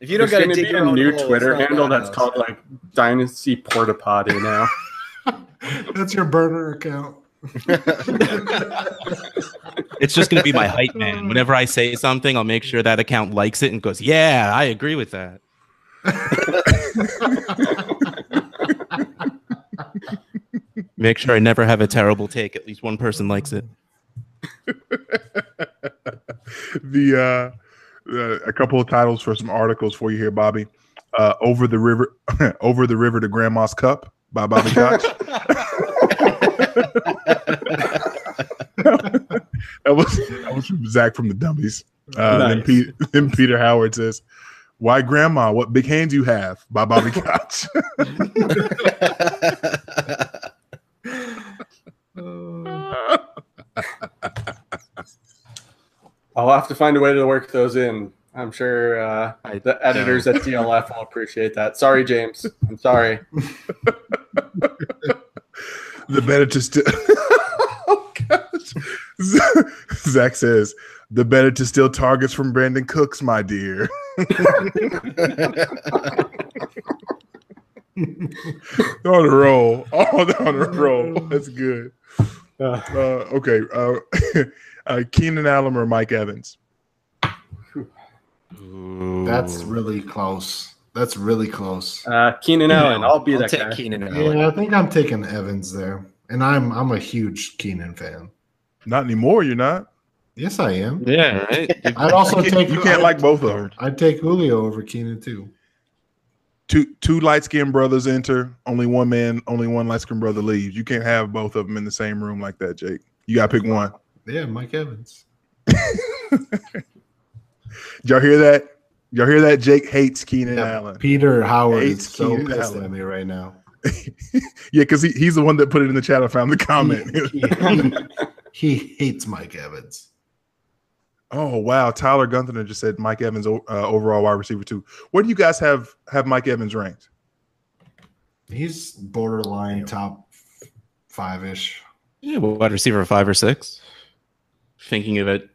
If you don't There's got to to be a new hole, Twitter handle that's house. called like Dynasty Porta Potty now. That's your burner account. It's just going to be my hype man. Whenever I say something, I'll make sure that account likes it and goes, "Yeah, I agree with that." Make sure I never have a terrible take. At least one person likes it. the uh, uh, a couple of titles for some articles for you here, Bobby. Uh, over the river, over the river to Grandma's Cup by Bobby Koch. that was that was from Zach from the Dummies. Uh, then, Nice. Pete, then Peter Howard says, "Why, Grandma? What big hands you have?" by Bobby Koch. I'll have to find a way to work those in. I'm sure uh, I the editors at DLF will appreciate that. Sorry, James. I'm sorry. the better to still. oh gosh. Zach says the better to steal targets from Brandin Cooks, my dear. on a roll, all on a roll. That's good. Uh, Uh, okay, uh, uh, Keenan Allen or Mike Evans? That's really close. That's really close. uh, Keenan Allen, I'll be I'll that take guy. Keenan Allen. Yeah, I think I'm taking Evans there, and I'm I'm a huge Keenan fan. Not anymore. You're not. Yes, I am. Yeah, right. I'd also You can't, take you can't like both of them. I'd take Julio over Keenan too. Two two light skinned brothers enter. Only one man, only one light skinned brother leaves. You can't have both of them in the same room like that, Jake. You gotta pick one. Yeah, Mike Evans. Y'all hear that? Y'all hear that? Jake hates Keenan Yeah, Allen. Peter Howard Hates is so Keenan pissed Allen. at me right now. yeah, because he, he's the one that put it in the chat. I found the comment. He, he hates Mike Evans. Oh wow, Tyler Gunther just said Mike Evans uh, overall wide receiver too. Where do you guys have have Mike Evans ranked? He's borderline top five ish. Yeah, wide receiver five or six. Thinking of it,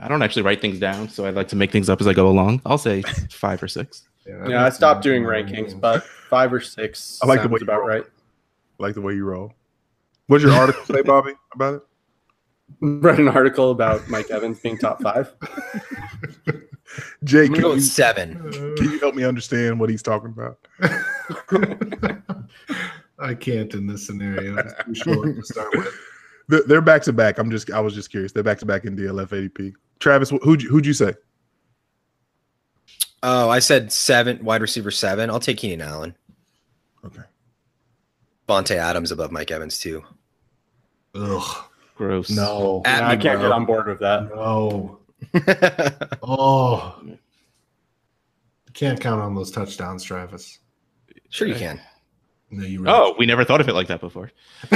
I don't actually write things down, so I like to make things up as I go along. I'll say five or six. Yeah, I stopped doing rankings, but five or six I like the sounds way about roll. right. I like the way you roll. What's your article say, Bobby, about it? Read an article about Mike Evans being top five. Jake, can go you, seven. can you help me understand what he's talking about? I can't in this scenario. It's too short to start with. They're- They're back to back. I'm just I was just curious. They're back to back in DLF ADP. Travis, who'd you, who'd you say? Oh, I said seven, wide receiver seven. I'll take Keenan Allen. Okay. Vontae Adams above Mike Evans too. Ugh. Gross. No. At Yeah, I can't bro. get on board with that. No. Oh. Can't count on those touchdowns, Travis. sure you can. No, you really Oh, we never thought of it like that before.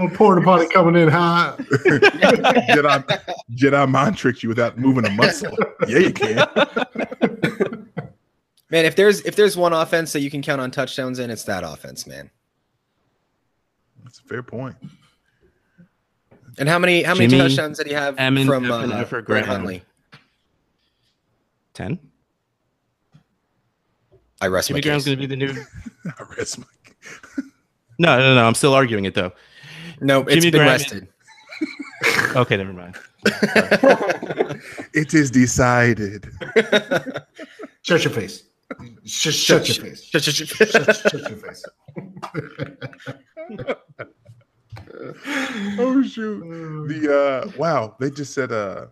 Oh, porta potty coming in hot. Jedi, Jedi mind tricked you without moving a muscle. Yeah, you can. Man, if there's if there's one offense that you can count on touchdowns in, it's that offense, man. That's a fair point. And how many how many Jimmy, touchdowns did he have Emmett, from Evan, uh, Effort, Brett Graham. Huntley? Ten. I rest Jimmy my Graham's case. going to be the new. I rest my No, no, no. I'm still arguing it though. No, it's Jimmy been Graham- rested. Okay, never mind. It is decided. Shut your face. Shut, shut your face. Shut- shut- shut- Shut, shut your face. Oh shoot. The uh wow, they just said uh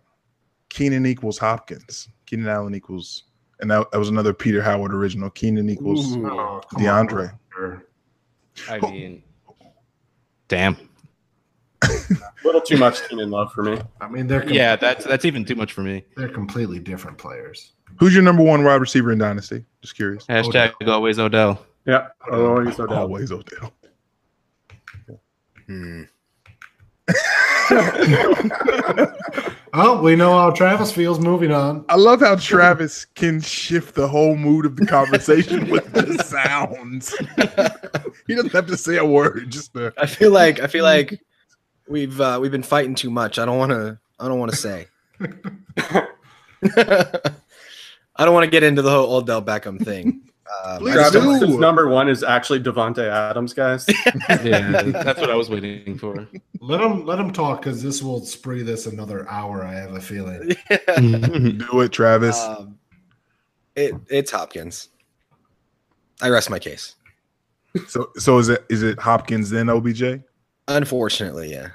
Keenan equals Hopkins. Keenan Allen equals and that, that was another Peter Howard original. Keenan equals Ooh. Oh, DeAndre. on. I mean, damn. A little too much Keenan love for me. I mean, they're Yeah, that's that's even too much for me. they're completely different players. Who's your number one wide receiver in Dynasty? Just curious. Hashtag always Odell. Yeah. Oh, he's Odell. Always Odell. Hmm. Oh, we know how Travis feels. Moving on. I love how Travis can shift the whole mood of the conversation with the sounds. he doesn't have to say a word, just the I feel like I feel like we've uh, we've been fighting too much. I don't want to. I don't want to say. I don't want to get into the whole Odell Beckham thing. Um, Please I do. number one is actually Davante Adams, guys. Yeah, that's what I was waiting for. Let him let him talk because this will spree this another hour. I have a feeling. do it, Travis. um, it it's Hopkins. I rest my case. so so is it is it Hopkins then OBJ? Unfortunately, yeah.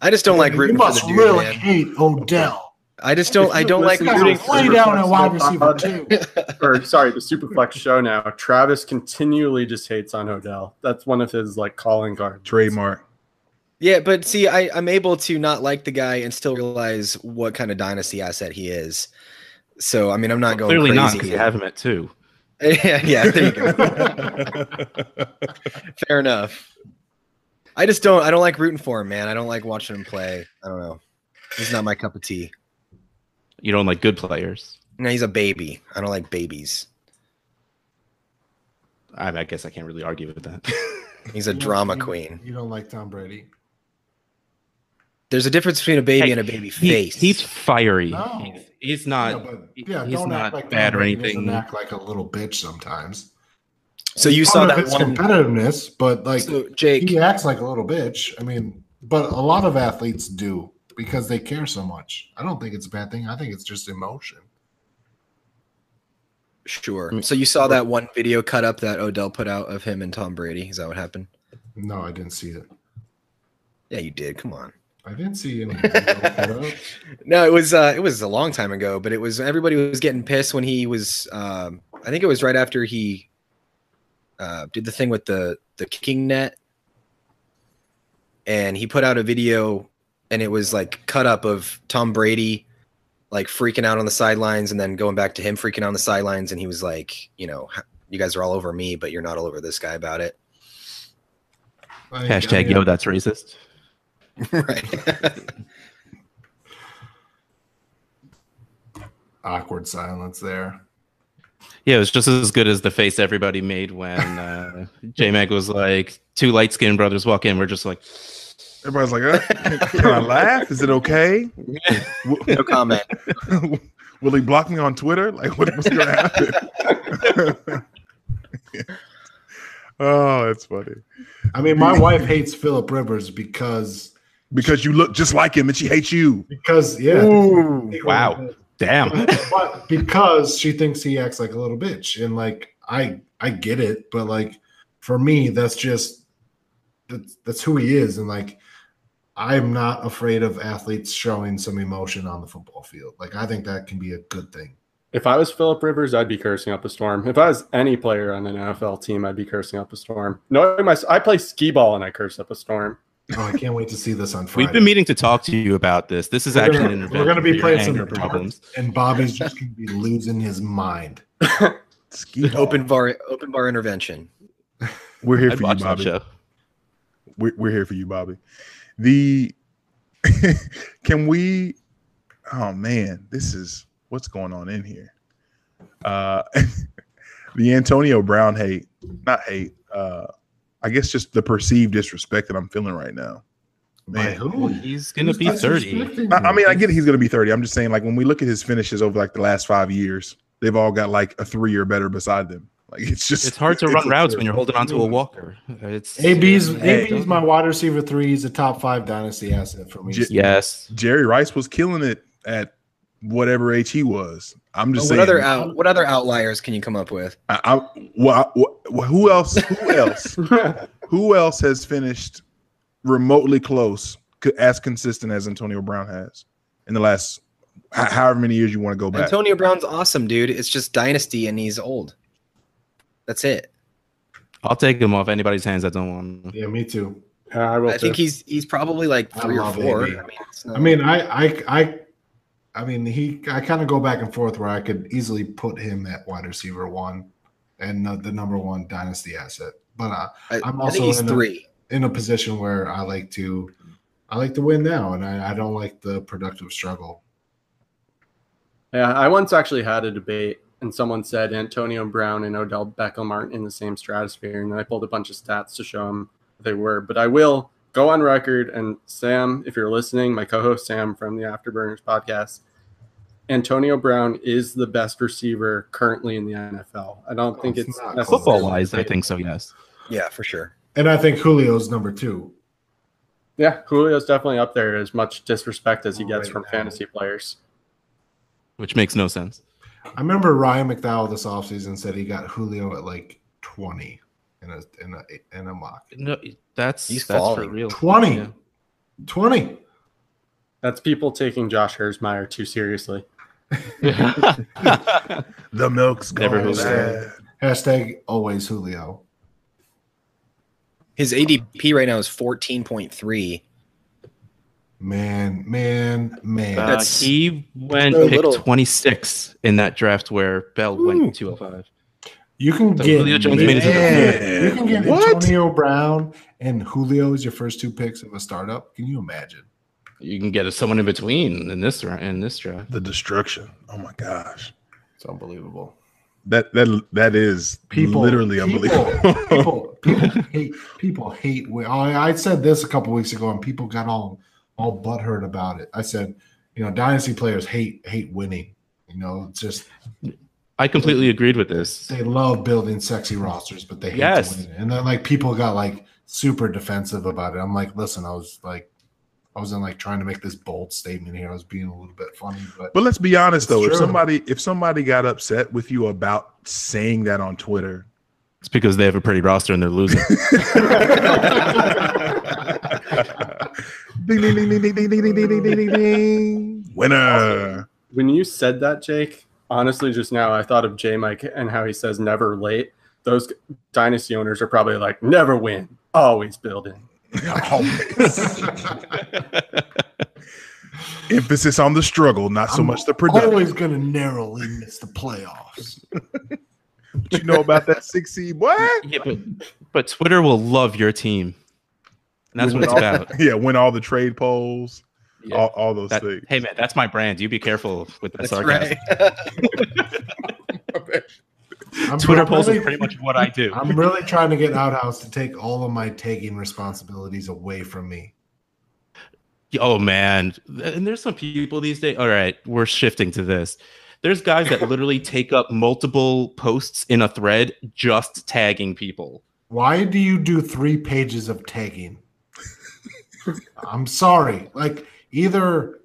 I just don't like you rooting for the must dude, really man. hate Odell. I just don't. I don't like Listen to rooting. the For, down Flex at wide receiver too. or sorry, the Superflex show now. Travis continually just hates on Odell. That's one of his like calling cards. Trademark. yeah, but see, I, I'm able to not like the guy and still realize what kind of dynasty asset he is. So I mean, I'm not going Clearly not, because you have him at two. yeah, yeah. There you go. Fair enough. I just don't. I don't like rooting for him, man. I don't like watching him play. I don't know. He's not my cup of tea. You don't like good players. No, he's a baby. I don't like babies. I, I guess I can't really argue with that. He's a drama queen. You don't like Tom Brady? There's a difference between a baby Hey, and a baby He- face. he's fiery. No. He's, he's not. yeah, but yeah, he's don't not act like bad Tom or Brady doesn't anything. Act like a little bitch sometimes. so you Part saw of that it's one. competitiveness, but like So Jake, he acts like a little bitch. I mean, but a lot of athletes do because they care so much. I don't think it's a bad thing. I think it's just emotion. sure. So you saw that one video cut up that Odell put out of him and Tom Brady. Is that what happened? No, I didn't see it. Yeah, you did. Come on. I didn't see any. video put up. No, it was uh, it was a long time ago, but it was everybody was getting pissed when he was. Um, I think it was right after he uh, did the thing with the the kicking net, and he put out a video, and it was like cut up of Tom Brady, like freaking out on the sidelines, and then going back to him freaking out on the sidelines, and he was like, you know, you guys are all over me, but you're not all over this guy about it, I- Hashtag I- yo, that's racist. right? Awkward silence there. Yeah, it was just as good as the face everybody made when uh, J Mag was like, two light skinned brothers walk in. We're just like, Everybody's like, uh, can, can I laugh? Is it okay? no comment. Will he block me on Twitter? Like, what, what's going to happen? oh, that's funny. I mean, my wife hates Philip Rivers because Because you look just like him and she hates you. because yeah. Ooh, wow. damn. but because she thinks he acts like a little bitch and like i i get it but like for me that's just that's, that's who he is and like i'm not afraid of athletes showing some emotion on the football field like i think that can be a good thing If I was Philip Rivers, I'd be cursing up a storm. If I was any player on an NFL team, I'd be cursing up a storm. No, my, I play skee ball and I curse up a storm. oh i can't wait to see this on friday We've been meeting to talk to you about this. This is We're actually gonna- an intervention. we're gonna be playing some anger darts. problems. and bobby's just gonna be losing his mind Ski ball. open bar, open bar intervention. We're here I'd for you, watch that Bobby. show. we're, we're here for you, Bobby. The can we? Oh man, this is what's going on in here. Uh, the Antonio Brown hate, not hate. Uh, I guess just the perceived disrespect that I'm feeling right now. By Man. who? He's gonna be thirty. I, I mean, I get it. He's going to be 30. I'm just saying, like, when we look at his finishes over like the last five years, they've all got like a three or better beside them. Like, it's just It's hard to it's run routes absurd. when you're holding onto a walker. It's AB's Hey. AB's my wide receiver three. He's a top five dynasty asset for me. J- yes. Jerry Rice was killing it at whatever age he was. I'm just what saying. other out? What other outliers can you come up with? I, I, well, I- well, who else? Who else? who else has finished remotely close, as consistent as Antonio Brown has in the last however many years you want to go back? Antonio Brown's awesome, dude. It's just dynasty, and he's old. That's it. I'll take him off anybody's hands that don't want him. Yeah, me too. Yeah, I. I think too. he's he's probably like three or four. AB. I mean, I mean, I I I I mean he I kind of go back and forth where I could easily put him at wide receiver one and uh, the number one dynasty asset. But uh, I, I'm I also think he's in a- three. in a position where I like to I like to win now, and I, I don't like the productive struggle. Yeah, I once actually had a debate, and someone said Antonio Brown and Odell Beckham aren't in the same stratosphere, and then I pulled a bunch of stats to show them they were. But I will go on record, and Sam, if you're listening, my co-host Sam from the Afterburners podcast, Antonio Brown is the best receiver currently in the NFL. I don't think It's it's Football wise, I think so. Yes. Yeah, for sure. And I think Julio's number two. Yeah, Julio's definitely up there as much disrespect as he gets Right from now. fantasy players. Which makes no sense. I remember Ryan McDowell this offseason said he got Julio at like twenty in a in a in a mock. No, that's He's that's for real. 20. Yeah. 20. That's people taking Josh Hermsmeyer too seriously. the milk's Never gone heard bad. Hashtag always Julio. His ADP right now is fourteen point three. Man, man, man. Uh, That's he went so pick little. 26 in that draft where Bell Ooh. went 205. You can So get Julio Jones made it to the you can get What? Antonio Brown and Julio as your first two picks of a startup. Can you imagine? You can get someone in between in this ra- in this draft. The destruction. Oh my gosh. It's unbelievable. That that that is People literally unbelievable. people, people hate people hate. I, I said this a couple weeks ago, and people got all all butthurt about it. I said, you know, dynasty players hate hate winning. You know, it's just I completely agreed with this. they love building sexy rosters, but they hate Yes. to. And then like people got like super defensive about it. I'm like, listen, I was like, I wasn't like trying to make this bold statement here. I was being a little bit funny, but But let's be honest It's though, if somebody if somebody got upset with you about saying that on Twitter, It's because they have a pretty roster and they're losing. ding, ding, ding, ding, ding, ding, ding, ding, ding, ding, ding, ding. winner. When you said that, Jake, honestly, just now I thought of J Mike and how he says never late. Those dynasty owners are probably like, never win, always building. Always. Emphasis on the struggle, not so I'm much the production. always gonna narrowly miss the playoffs. What you know about that six seed, boy? yeah, but, but Twitter will love your team. And that's what it's about. Yeah, win all the trade polls, Yeah. all, all those That- things. hey man, that's my brand. You be careful with that That's sarcasm. right. I'm, Twitter I'm polls really, is pretty much what I do. I'm really trying to get Outhouse to take all of my taking responsibilities away from me. Oh man, and there's some people these days. All right, we're shifting to this. There's guys that literally take up multiple posts in a thread just tagging people. Why do you do three pages of tagging? I'm sorry. Like, either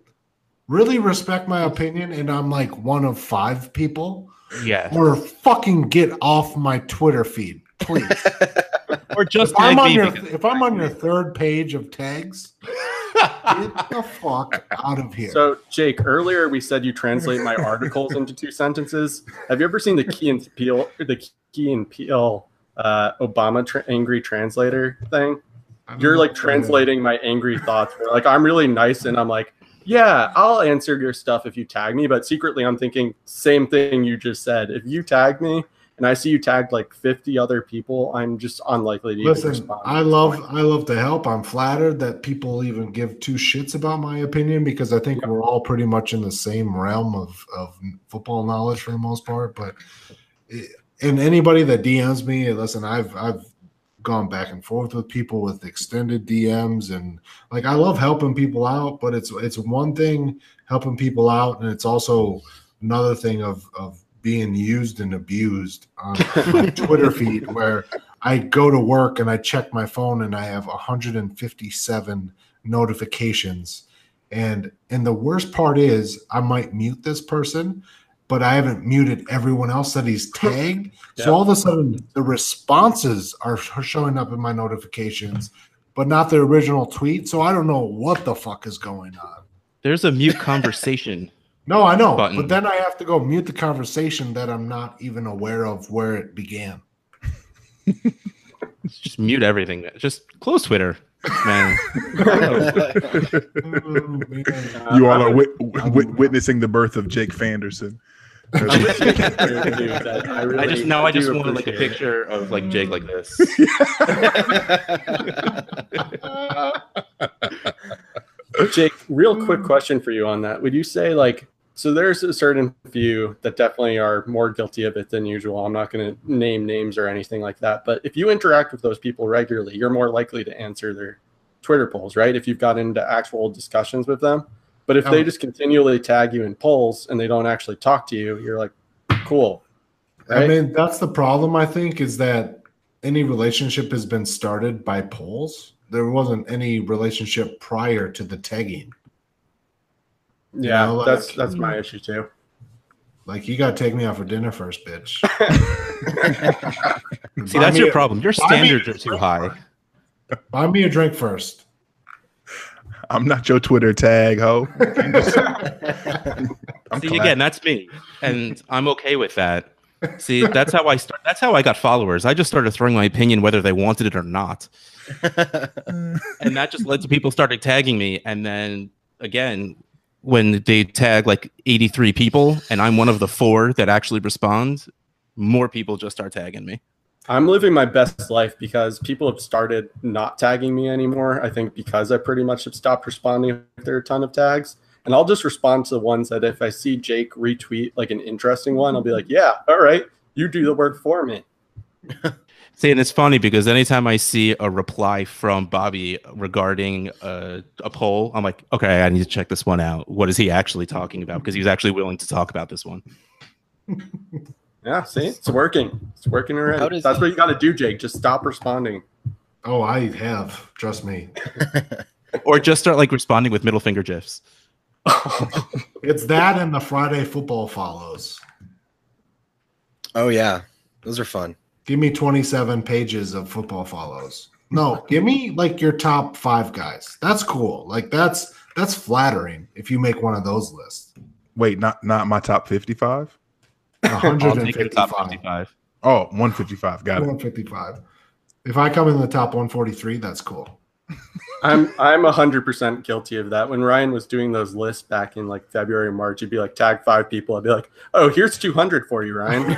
really respect my opinion and I'm like one of five people, Yeah, or fucking get off my Twitter feed, please. or just if I'm on your if I'm on your third page of tags, get the fuck out of here. So, Jake, earlier we said you translate my articles into two sentences. Have you ever seen the Key and Peele, the Key and Peele uh, Obama tra- angry translator thing? You're like what that is. translating my angry thoughts. Like I'm really nice, and I'm like, yeah, I'll answer your stuff if you tag me. But secretly, I'm thinking same thing you just said. If you tag me and I see you tagged like 50 other people, I'm just unlikely to even Listen, respond. I love I love to help. I'm flattered that people even give two shits about my opinion because I think we're all pretty much in the same realm of of football knowledge for the most part. But it, and anybody that DMs me, listen, I've I've gone back and forth with people with extended DMs and like I love helping people out, but it's it's one thing helping people out and it's also another thing of of being used and abused on my Twitter feed where I go to work and I check my phone and I have 157 notifications. And and the worst part is I might mute this person, but I haven't muted everyone else that he's tagged. Yeah. So all of a sudden the responses are showing up in my notifications, but not the original tweet. So I don't know what the fuck is going on. There's a mute conversation. No, I know, Button. but then I have to go mute the conversation that I'm not even aware of where it began. Just mute everything. Just close Twitter, man. Oh, man. You all are wit- wit- witnessing the birth of Jake Fanderson. I really I just know I just wanted like a appreciate it. picture of like Jake like this. Jake, real quick question for you on that. Would you say like so there's a certain few that definitely are more guilty of it than usual. I'm not going to name names or anything like that, but if you interact with those people regularly, you're more likely to answer their Twitter polls, right? If you've got into actual discussions with them. But if they Oh. just continually tag you in polls and they don't actually talk to you, you're like, cool. I mean, that's the problem, I think, is that any relationship has been started by polls. There wasn't any relationship prior to the tagging. yeah, know, like- that's that's my issue too. Like, you got to take me out for dinner first, bitch. See, that's me your problem. Your standards are too high. Buy me a drink first. I'm not your Twitter tag, ho. I'm See, clap- again, that's me, and I'm okay with that. See, that's how I start. That's how I got followers. I just started throwing my opinion whether they wanted it or not, and that just led to people starting tagging me. And then again, when they tag like 83 people, and I'm one of the four that actually respond, more people just start tagging me. I'm living my best life because people have started not tagging me anymore. I think because I pretty much have stopped responding if there are a ton of tags. And I'll just respond to the ones that if I see Jake retweet like an interesting one, I'll be like, yeah, all right, you do the work for me. See, and it's funny because anytime I see a reply from Bobby regarding a, a poll, I'm like, okay, I need to check this one out. What is he actually talking about? Because he was actually willing to talk about this one. Yeah, see, it's working. It's working How already. does That's he- what you got to do, Jake. Just stop responding. Oh, I have. Trust me. Or just start like responding with middle finger gifs. It's that and the Friday football follows. oh yeah, those are fun. Give me 27 pages of football follows. No, give me like your top five guys. That's cool. Like that's that's flattering if you make one of those lists. Wait, not not my top 55? 155. Oh, 155. Got it. 155. If I come in the top 143, that's cool. I'm I'm hundred percent guilty of that. When Ryan was doing those lists back in like February, March, he'd be like, tag five people. I'd be like, oh, here's two hundred for you, Ryan.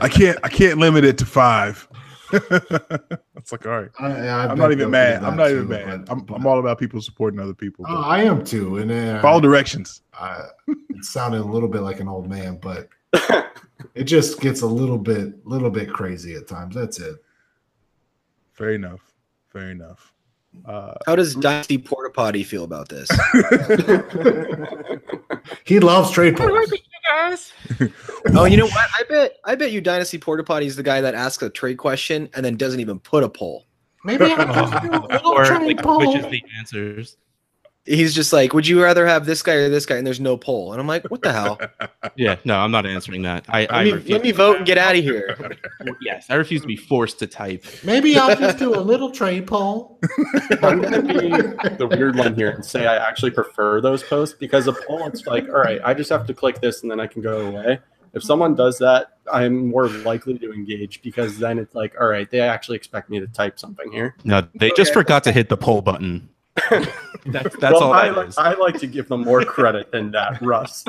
I can't I can't limit it to 5. It's like, all right. I, I'm not even mad. I'm not even mad. but- I'm, I'm all about people supporting other people. Oh, I am too. And uh, follow directions. I, it sounded a little bit like an old man, but it just gets a little bit, little bit crazy at times. That's it. Fair enough. Fair enough. Uh, How does Dynasty Porta Potty feel about this? He loves trade polls. oh, you know what? I bet I bet you Dynasty Porta Potty is the guy that asks a trade question and then doesn't even put a poll. Maybe I just do a little Or trade like poll. switches the answers. He's just like, would you rather have this guy or this guy? And there's no poll. And I'm like, what the hell? Yeah, no, I'm not answering that. I, I Let me, let me vote and get out of here. yes, I refuse to be forced to type. Maybe I'll just do a little trade poll. I'm gonna be the weird one here and say I actually prefer those posts because a poll it's like, all right, I just have to click this and then I can go away. If someone does that, I'm more likely to engage because then it's like, all right, they actually expect me to type something here. No, they just Okay. forgot to hit the poll button. that's that's well, all I, that like. I like to give them more credit than that, Russ.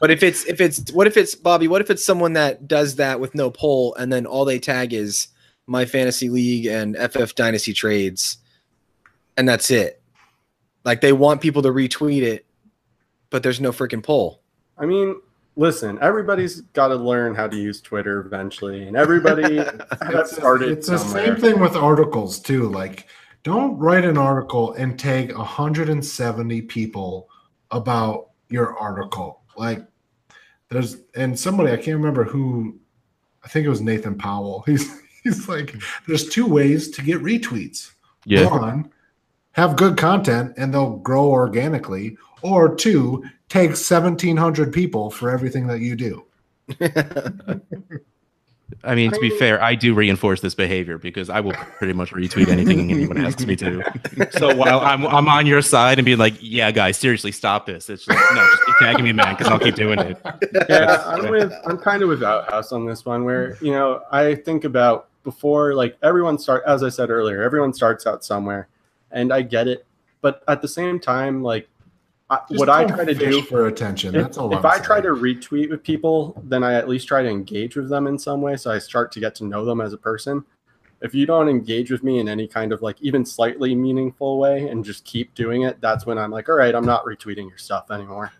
but if it's if it's what if it's Bobby? What if it's someone that does that with no poll and then all they tag is my fantasy league and FF Dynasty trades, and that's it. Like they want people to retweet it, but there's no freaking poll. I mean, listen, everybody's got to learn how to use Twitter eventually, and everybody got It's, started. it's the same thing with articles too. Like, don't write an article and tag 170 people about your article. Like, there's and somebody I can't remember who. I think it was Nathan Powell. He's he's like, there's two ways to get retweets. Yeah. One, have good content and they'll grow organically, or two, take 1,700 people for everything that you do. I mean, to be fair, I do reinforce this behavior because I will pretty much retweet anything anyone asks me to. So while I'm I'm on your side and being like, yeah, guys, seriously, stop this. It's just no, just keep tagging me, man, because I'll keep doing it. yeah, I'm with I'm kind of with Outhouse on this one where you know I think about before like everyone start as I said earlier, everyone starts out somewhere, and I get it, but at the same time, like I, what I try to do for attention. if, That's all. if I'm I try to retweet with people, then I at least try to engage with them in some way, so I start to get to know them as a person. If you don't engage with me in any kind of like even slightly meaningful way and just keep doing it, that's when I'm like, all right, I'm not retweeting your stuff anymore.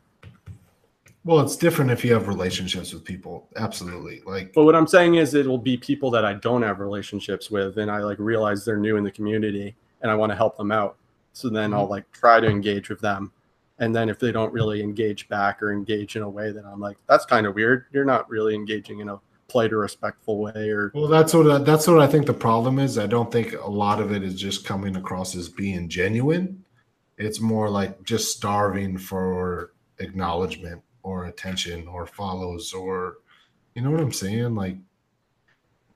Well, it's different if you have relationships with people. Absolutely. Like, But what I'm saying is it'll be people that I don't have relationships with and I like realize they're new in the community and I want to help them out. So then mm-hmm. I'll like try to engage with them. And then if they don't really engage back or engage in a way that I'm like, that's kind of weird. You're not really engaging in a polite or respectful way or well, that's what I, that's what I think the problem is. I don't think a lot of it is just coming across as being genuine. It's more like just starving for acknowledgement or attention or follows or, you know what I'm saying? Like,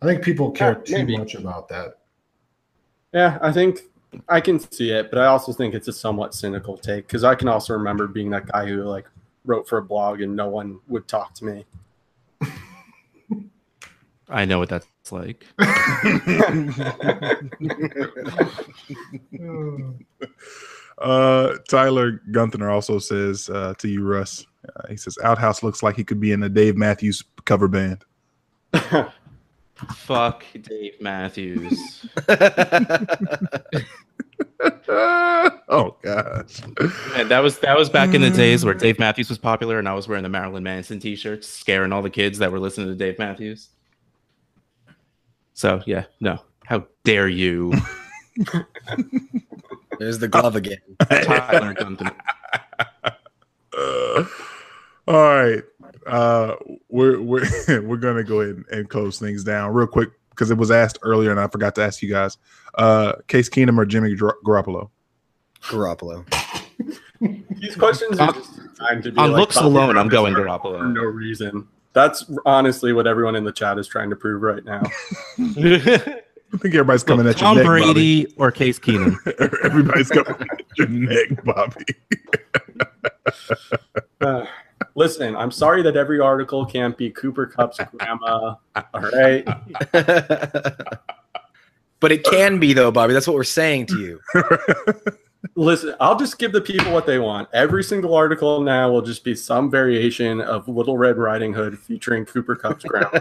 I think people care Yeah, too much about that. Yeah, I think I can see it, but I also think it's a somewhat cynical take because I can also remember being that guy who like wrote for a blog and no one would talk to me. I know what that's like. Uh, Tyler Gunther also says uh, to you, Russ. Uh, he says Outhouse looks like he could be in a Dave Matthews cover band. Fuck Dave Matthews. oh gosh. And that was that was back in the days where Dave Matthews was popular, and I was wearing the Marilyn Manson T-shirts, scaring all the kids that were listening to Dave Matthews. So yeah, no, how dare you, There's the glove again. Tyler Gunther. Uh, all right. Uh, we're we're we're gonna go ahead and, and close things down real quick because it was asked earlier and I forgot to ask you guys. Uh, Case Keenum or Jimmy Gar- Garoppolo? Garoppolo. These questions are just trying to be On like, looks alone, I'm going this for Garoppolo. no reason. That's honestly what everyone in the chat is trying to prove right now. I think everybody's coming at your Tom neck, Brady or Case Keenum. Bobby. everybody's coming at your neck, Bobby. Listen, I'm sorry that every article can't be Cooper Kupp's grandma. All right. but it can be though, Bobby. That's what we're saying to you. Listen, I'll just give the people what they want. Every single article now will just be some variation of Little Red Riding Hood featuring Cooper Kupp's grandma.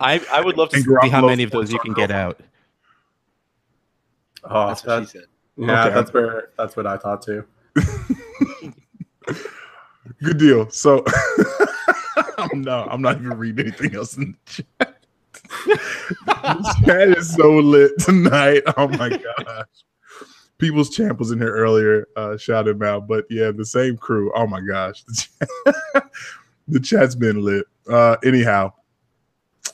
I, I would love to And see how many of those you can get out. Oh, That's what she said. yeah, Okay. that's where that's what I thought too. Good deal. So I'm no, I'm not even reading anything else in the chat. this chat is so lit tonight. Oh my gosh. People's Champ was in here earlier. Uh, shout him out. But yeah, the same crew. Oh my gosh. The, chat, the chat's been lit. Uh, anyhow,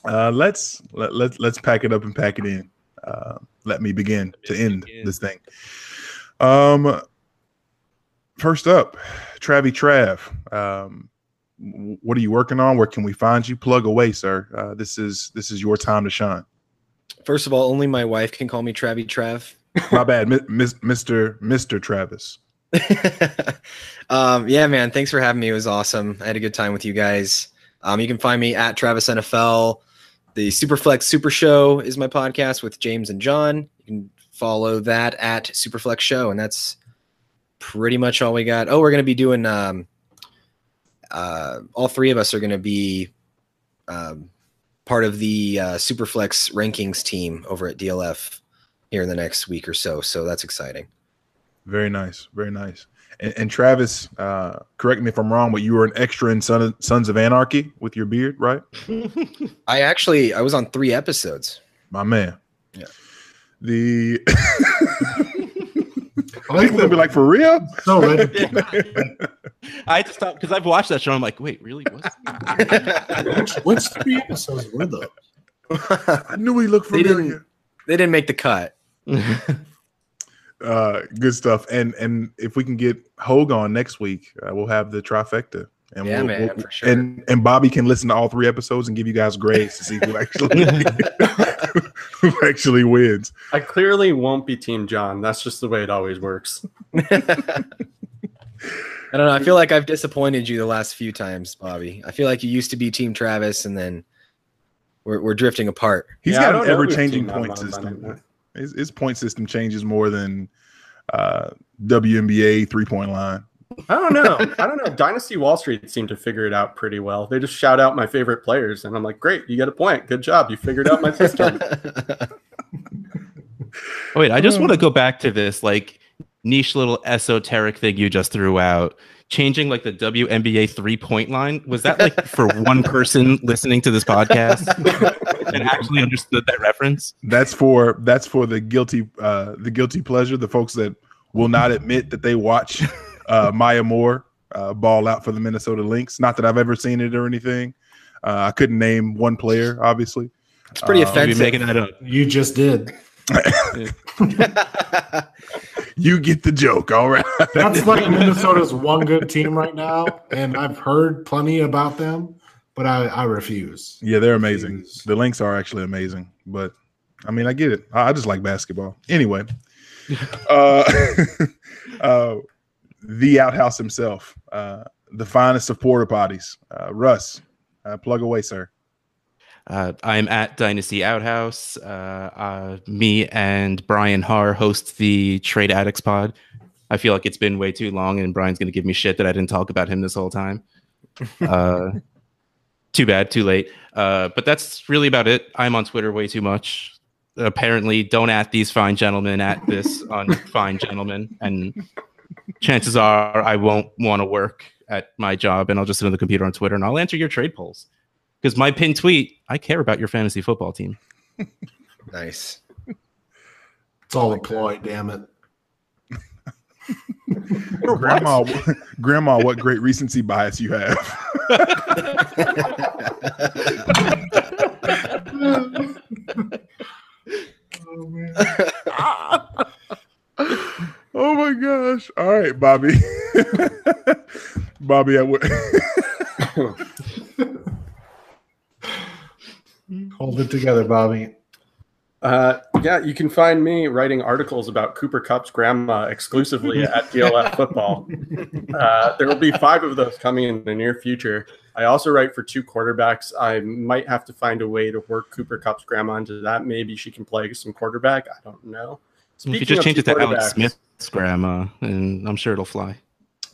uh, let's let, let, let's pack it up and pack it in. Uh, let me begin to end begin. this thing. Um, first up, Travi Trav. Um, what are you working on? Where can we find you? Plug away, sir. Uh, this is this is your time to shine. First of all, only my wife can call me Travie Trav. My bad, Mi- Mr. Mr. Travis. um, yeah, man. Thanks for having me. It was awesome. I had a good time with you guys. Um, you can find me at Travis NFL. The Superflex Super Show is my podcast with James and John. You can follow that at Superflex Show, and that's pretty much all we got. Oh, we're gonna be doing um, uh, all three of us are going to be um, part of the uh, Superflex rankings team over at DLF here in the next week or so. So that's exciting. Very nice, very nice. And, and Travis, uh, correct me if I'm wrong, but you were an extra in Son of, Sons of Anarchy with your beard, right? I actually I was on three episodes. My man. Yeah. The I like people gonna be like, for real? so ready. I had to stop because I've watched that show. I'm like, wait, really? What's which, which three episodes were those? I knew he looked They didn't- familiar. They didn't make the cut. Uh, good stuff. And and if we can get Hogue on next week, uh, we'll have the trifecta. And Yeah, we'll, man, we'll- for sure. And and Bobby can listen to all three episodes and give you guys grades to see who actually who actually wins. I clearly won't be Team John. That's just the way it always works. I don't know. I feel like I've disappointed you the last few times, Bobby. I feel like you used to be Team Travis, and then we're we're drifting apart. He's Yeah, got an ever changing Team point system. His, his point system changes more than uh, WNBA three point line. I don't know. I don't know. Dynasty Wall Street seemed to figure it out pretty well. They just shout out my favorite players, and I'm like, great, you get a point. Good job. You figured out my system. Oh, wait, I just want to go back to this like niche little esoteric thing you just threw out. Changing like the WNBA three point line. Was that like for one person listening to this podcast and actually understood that reference? That's for that's for the guilty uh, the guilty pleasure. The folks that will not admit that they watch uh, Maya Moore uh, ball out for the Minnesota Lynx. Not that I've ever seen it or anything. Uh, I couldn't name one player, obviously. It's pretty Uh, I'll offensive. making that up. You just did. You get the joke, all right. That's like Minnesota's one good team right now, and I've heard plenty about them, but I, I refuse. Yeah, they're amazing. Jeez. The Lynx are actually amazing, but I mean, I get it. I I just like basketball. Anyway, uh, uh, the outhouse himself, uh, the finest of porta potties, uh, Russ. Uh, plug away, sir. Uh, I'm at Dynasty Outhouse. Uh, uh, me and Brian Har host the Trade Addicts Pod. I feel like it's been way too long, and Brian's going to give me shit that I didn't talk about him this whole time. Uh, too bad, too late. Uh, but that's really about it. I'm on Twitter way too much. Apparently, don't at these fine gentlemen at this on fine gentlemen, and chances are I won't want to work at my job, and I'll just sit on the computer on Twitter, and I'll answer your trade polls because my pinned tweet, I care about your fantasy football team. nice. It's all a ploy, damn it. Grandma, Grandma, what great recency bias you have. oh my gosh! All right, Bobby. Bobby, I would. Hold it together, Bobby. Uh, yeah, you can find me writing articles about Cooper Kupp's grandma exclusively at DLF Football. Uh, there will be five of those coming in the near future. I also write for two quarterbacks. I might have to find a way to work Cooper Kupp's grandma into that. Maybe she can play some quarterback. I don't know. if you just change it to Alex quarterbacks- Smith's grandma, and I'm sure it'll fly.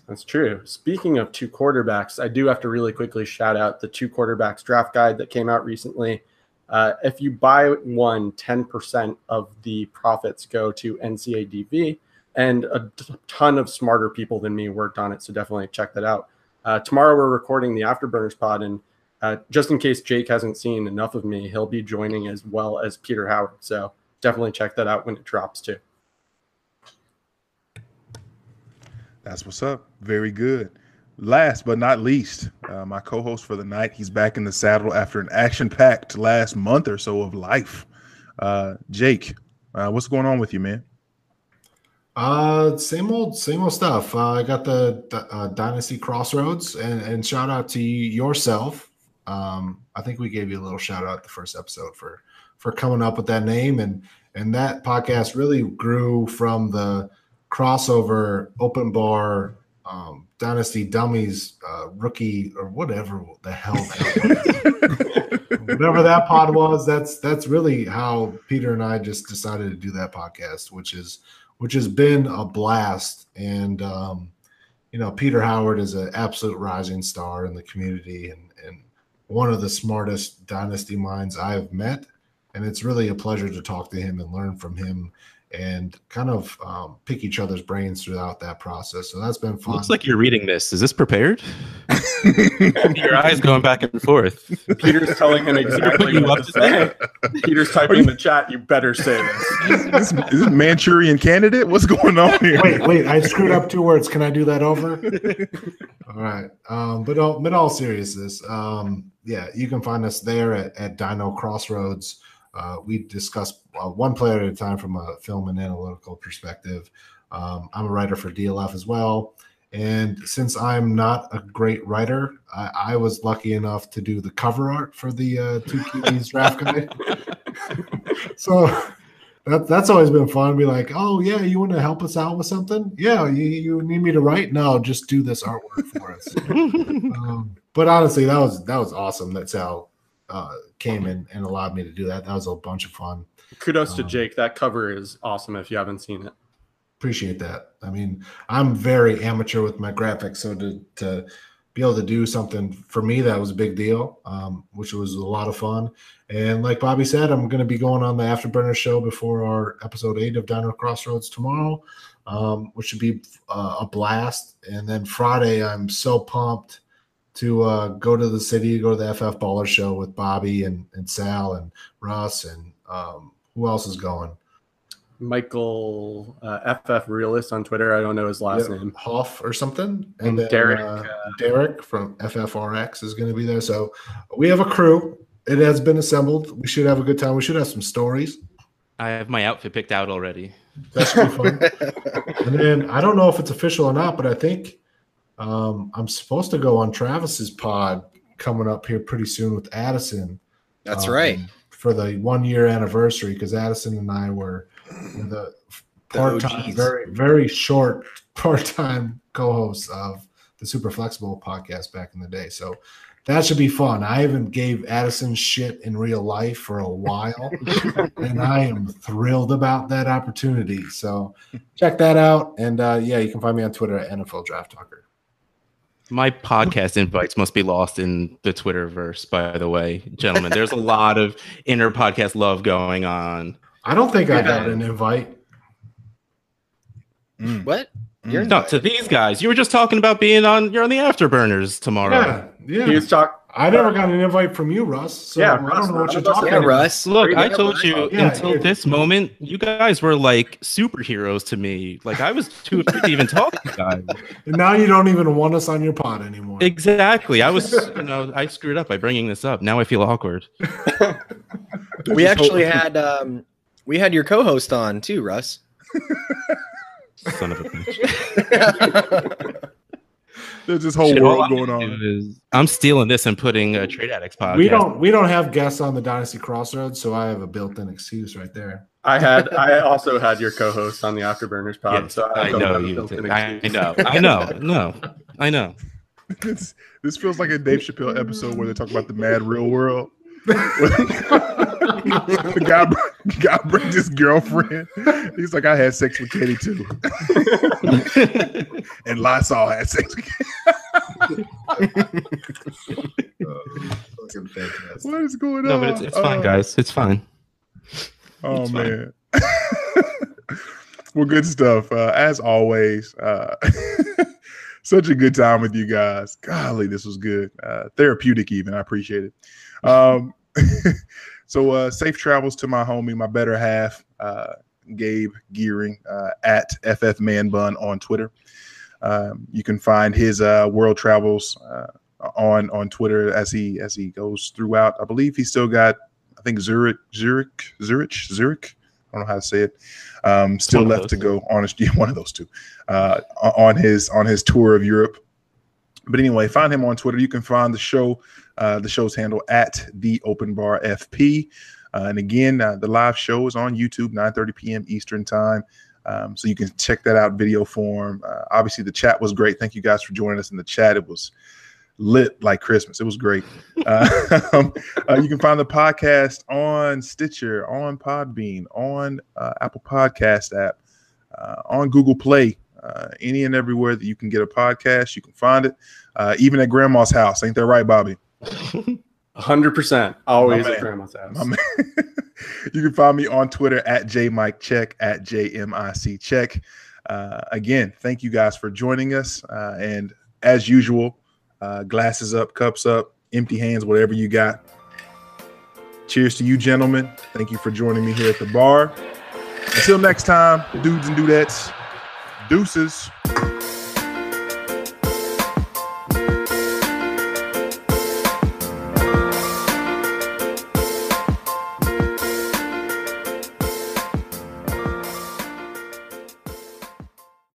That's true. Speaking of two quarterbacks, I do have to really quickly shout out the two quarterbacks draft guide that came out recently. Uh, if you buy one, 10% of the profits go to NCADV, and a ton of smarter people than me worked on it. So definitely check that out. Uh, tomorrow we're recording the Afterburners pod, and uh, just in case Jake hasn't seen enough of me, he'll be joining as well as Peter Howard. So definitely check that out when it drops too. That's what's up. Very good. Last but not least, uh, my co-host for the night. He's back in the saddle after an action-packed last month or so of life. Uh, Jake, uh, what's going on with you, man? Uh, same old, same old stuff. Uh, I got the, the uh, Dynasty Crossroads, and, and shout out to you yourself. Um, I think we gave you a little shout out the first episode for for coming up with that name, and and that podcast really grew from the crossover open bar um, Dynasty Dummies uh, rookie or whatever the hell whatever that pod was. That's that's really how Peter and I just decided to do that podcast, which is which has been a blast. And um, you know, Peter Howard is an absolute rising star in the community and, and one of the smartest dynasty minds I've met. And it's really a pleasure to talk to him and learn from him and kind of um, pick each other's brains throughout that process. So that's been fun. Looks like you're reading this. Is this prepared? Your eyes going back and forth. Peter's telling him exactly you what up to to say. Peter's typing in the chat. You better say this. is, this, is this Manchurian candidate? What's going on here? wait, wait, I screwed up two words. Can I do that over? all right. Um, but all, but all seriousness, um, yeah, you can find us there at, at Dino Crossroads. Uh, we discuss uh, one player at a time from a film and analytical perspective. Um, I'm a writer for DLF as well. And since I'm not a great writer, I, I was lucky enough to do the cover art for the uh, Two QBs draft guide. so that, that's always been fun. Be like, oh, yeah, you want to help us out with something? Yeah, you, you need me to write? No, just do this artwork for us. um, but honestly, that was that was awesome That's Sal uh, came in and allowed me to do that. That was a bunch of fun. Kudos to Um, Jake. That cover is awesome if you haven't seen it. Appreciate that. I mean, I'm very amateur with my graphics, so to to be able to do something for me that was a big deal, um, which was a lot of fun. And like Bobby said, I'm going to be going on the Afterburner show before our episode eight of Dino Crossroads tomorrow, um, which should be uh, a blast. And then Friday, I'm so pumped to uh, go to the city, go to the FF Baller show with Bobby and, and Sal and Russ and um, who else is going? Michael uh, FF Realist on Twitter. I don't know his last Yeah, name. Hoff or something. And then, Derek, uh, uh, Derek from FFRX is going to be there. So we have a crew. It has been assembled. We should have a good time. We should have some stories. I have my outfit picked out already. That should fun. and then I don't know if it's official or not, but I think um, I'm supposed to go on Travis's pod coming up here pretty soon with Addison. That's um, right. For the one year anniversary, because Addison and I were the part time, very, very short part time co hosts of the Super Flexible podcast back in the day. So that should be fun. I haven't gave Addison shit in real life for a while, and I am thrilled about that opportunity. So check that out. And uh, yeah, you can find me on Twitter at NFL Draft Talker. My podcast invites must be lost in the Twitterverse, by the way, gentlemen. There's a lot of inner podcast love going on. I don't think I got an invite. Mm. What? You're No, to these guys. You were just talking about being on. You're on the afterburners tomorrow. Yeah, yeah. He was talk. I never got an invite from you, Russ. So Yeah, I Russ, don't know what you're talking yeah, about. Russ. Look, I told you Yeah, until it- this moment, you guys were like superheroes to me. Like I was too afraid to even talk to you guys. And now you don't even want us on your pod anymore. Exactly. I was, you know, I screwed up by bringing this up. Now I feel awkward. We actually had um, we had your co-host on too, Russ. Son of a bitch. There's this whole Shit, world going on. is- I'm stealing this and putting a Trade Addicts podcast. we don't we don't have guests on the Dynasty Crossroads, so I have a built-in excuse right there. I had. I also had your co-host on the Afterburners pod. Yes, so I don't know you. built-in I know. I know. No, I know. This, this feels like a Dave Chappelle episode where they talk about the mad real world. The guy, guy brings his girlfriend. He's like, I had sex with Katie too. and Lysol had sex with Katie. Fucking. What is going No, on? but it's, it's fine, Uh, guys. It's fine. Oh It's fine. man. well, good stuff. Uh, as always, uh, such a good time with you guys. Golly, this was good. Uh, therapeutic, even. I appreciate it. Um, so, uh, safe travels to my homie, my better half, uh, Gabe Gearing uh, at FF Man Bun on Twitter. Um, you can find his uh, world travels uh, on on Twitter as he as he goes throughout. I believe he's still got I think Zurich, Zurich, Zurich, Zurich. I don't know how to say it. Um, still left to go on his, yeah, one of those two uh, on his on his tour of Europe. But anyway, find him on Twitter. You can find the show, the show's handle at the Open Bar FP. Uh, and again, uh, the live show is on YouTube, 9:30 p.m. Eastern time. Um, so you can check that out video form. Uh, obviously, the chat was great. Thank you guys for joining us in the chat. It was lit like Christmas. It was great. Uh, um, uh, you can find the podcast on Stitcher, on Podbean, on uh, Apple Podcast app, uh, on Google Play. Uh, any and everywhere that you can get a podcast, you can find it. Uh, even at grandma's house. Ain't that right, Bobby? 100%. Always at grandma's house. You can find me on Twitter at jmikecheck at jmic check. Uh, again, thank you guys for joining us. Uh, and as usual, uh, glasses up, cups up, empty hands, whatever you got. Cheers to you, gentlemen. Thank you for joining me here at the bar. Until next time, dudes and dudettes, deuces.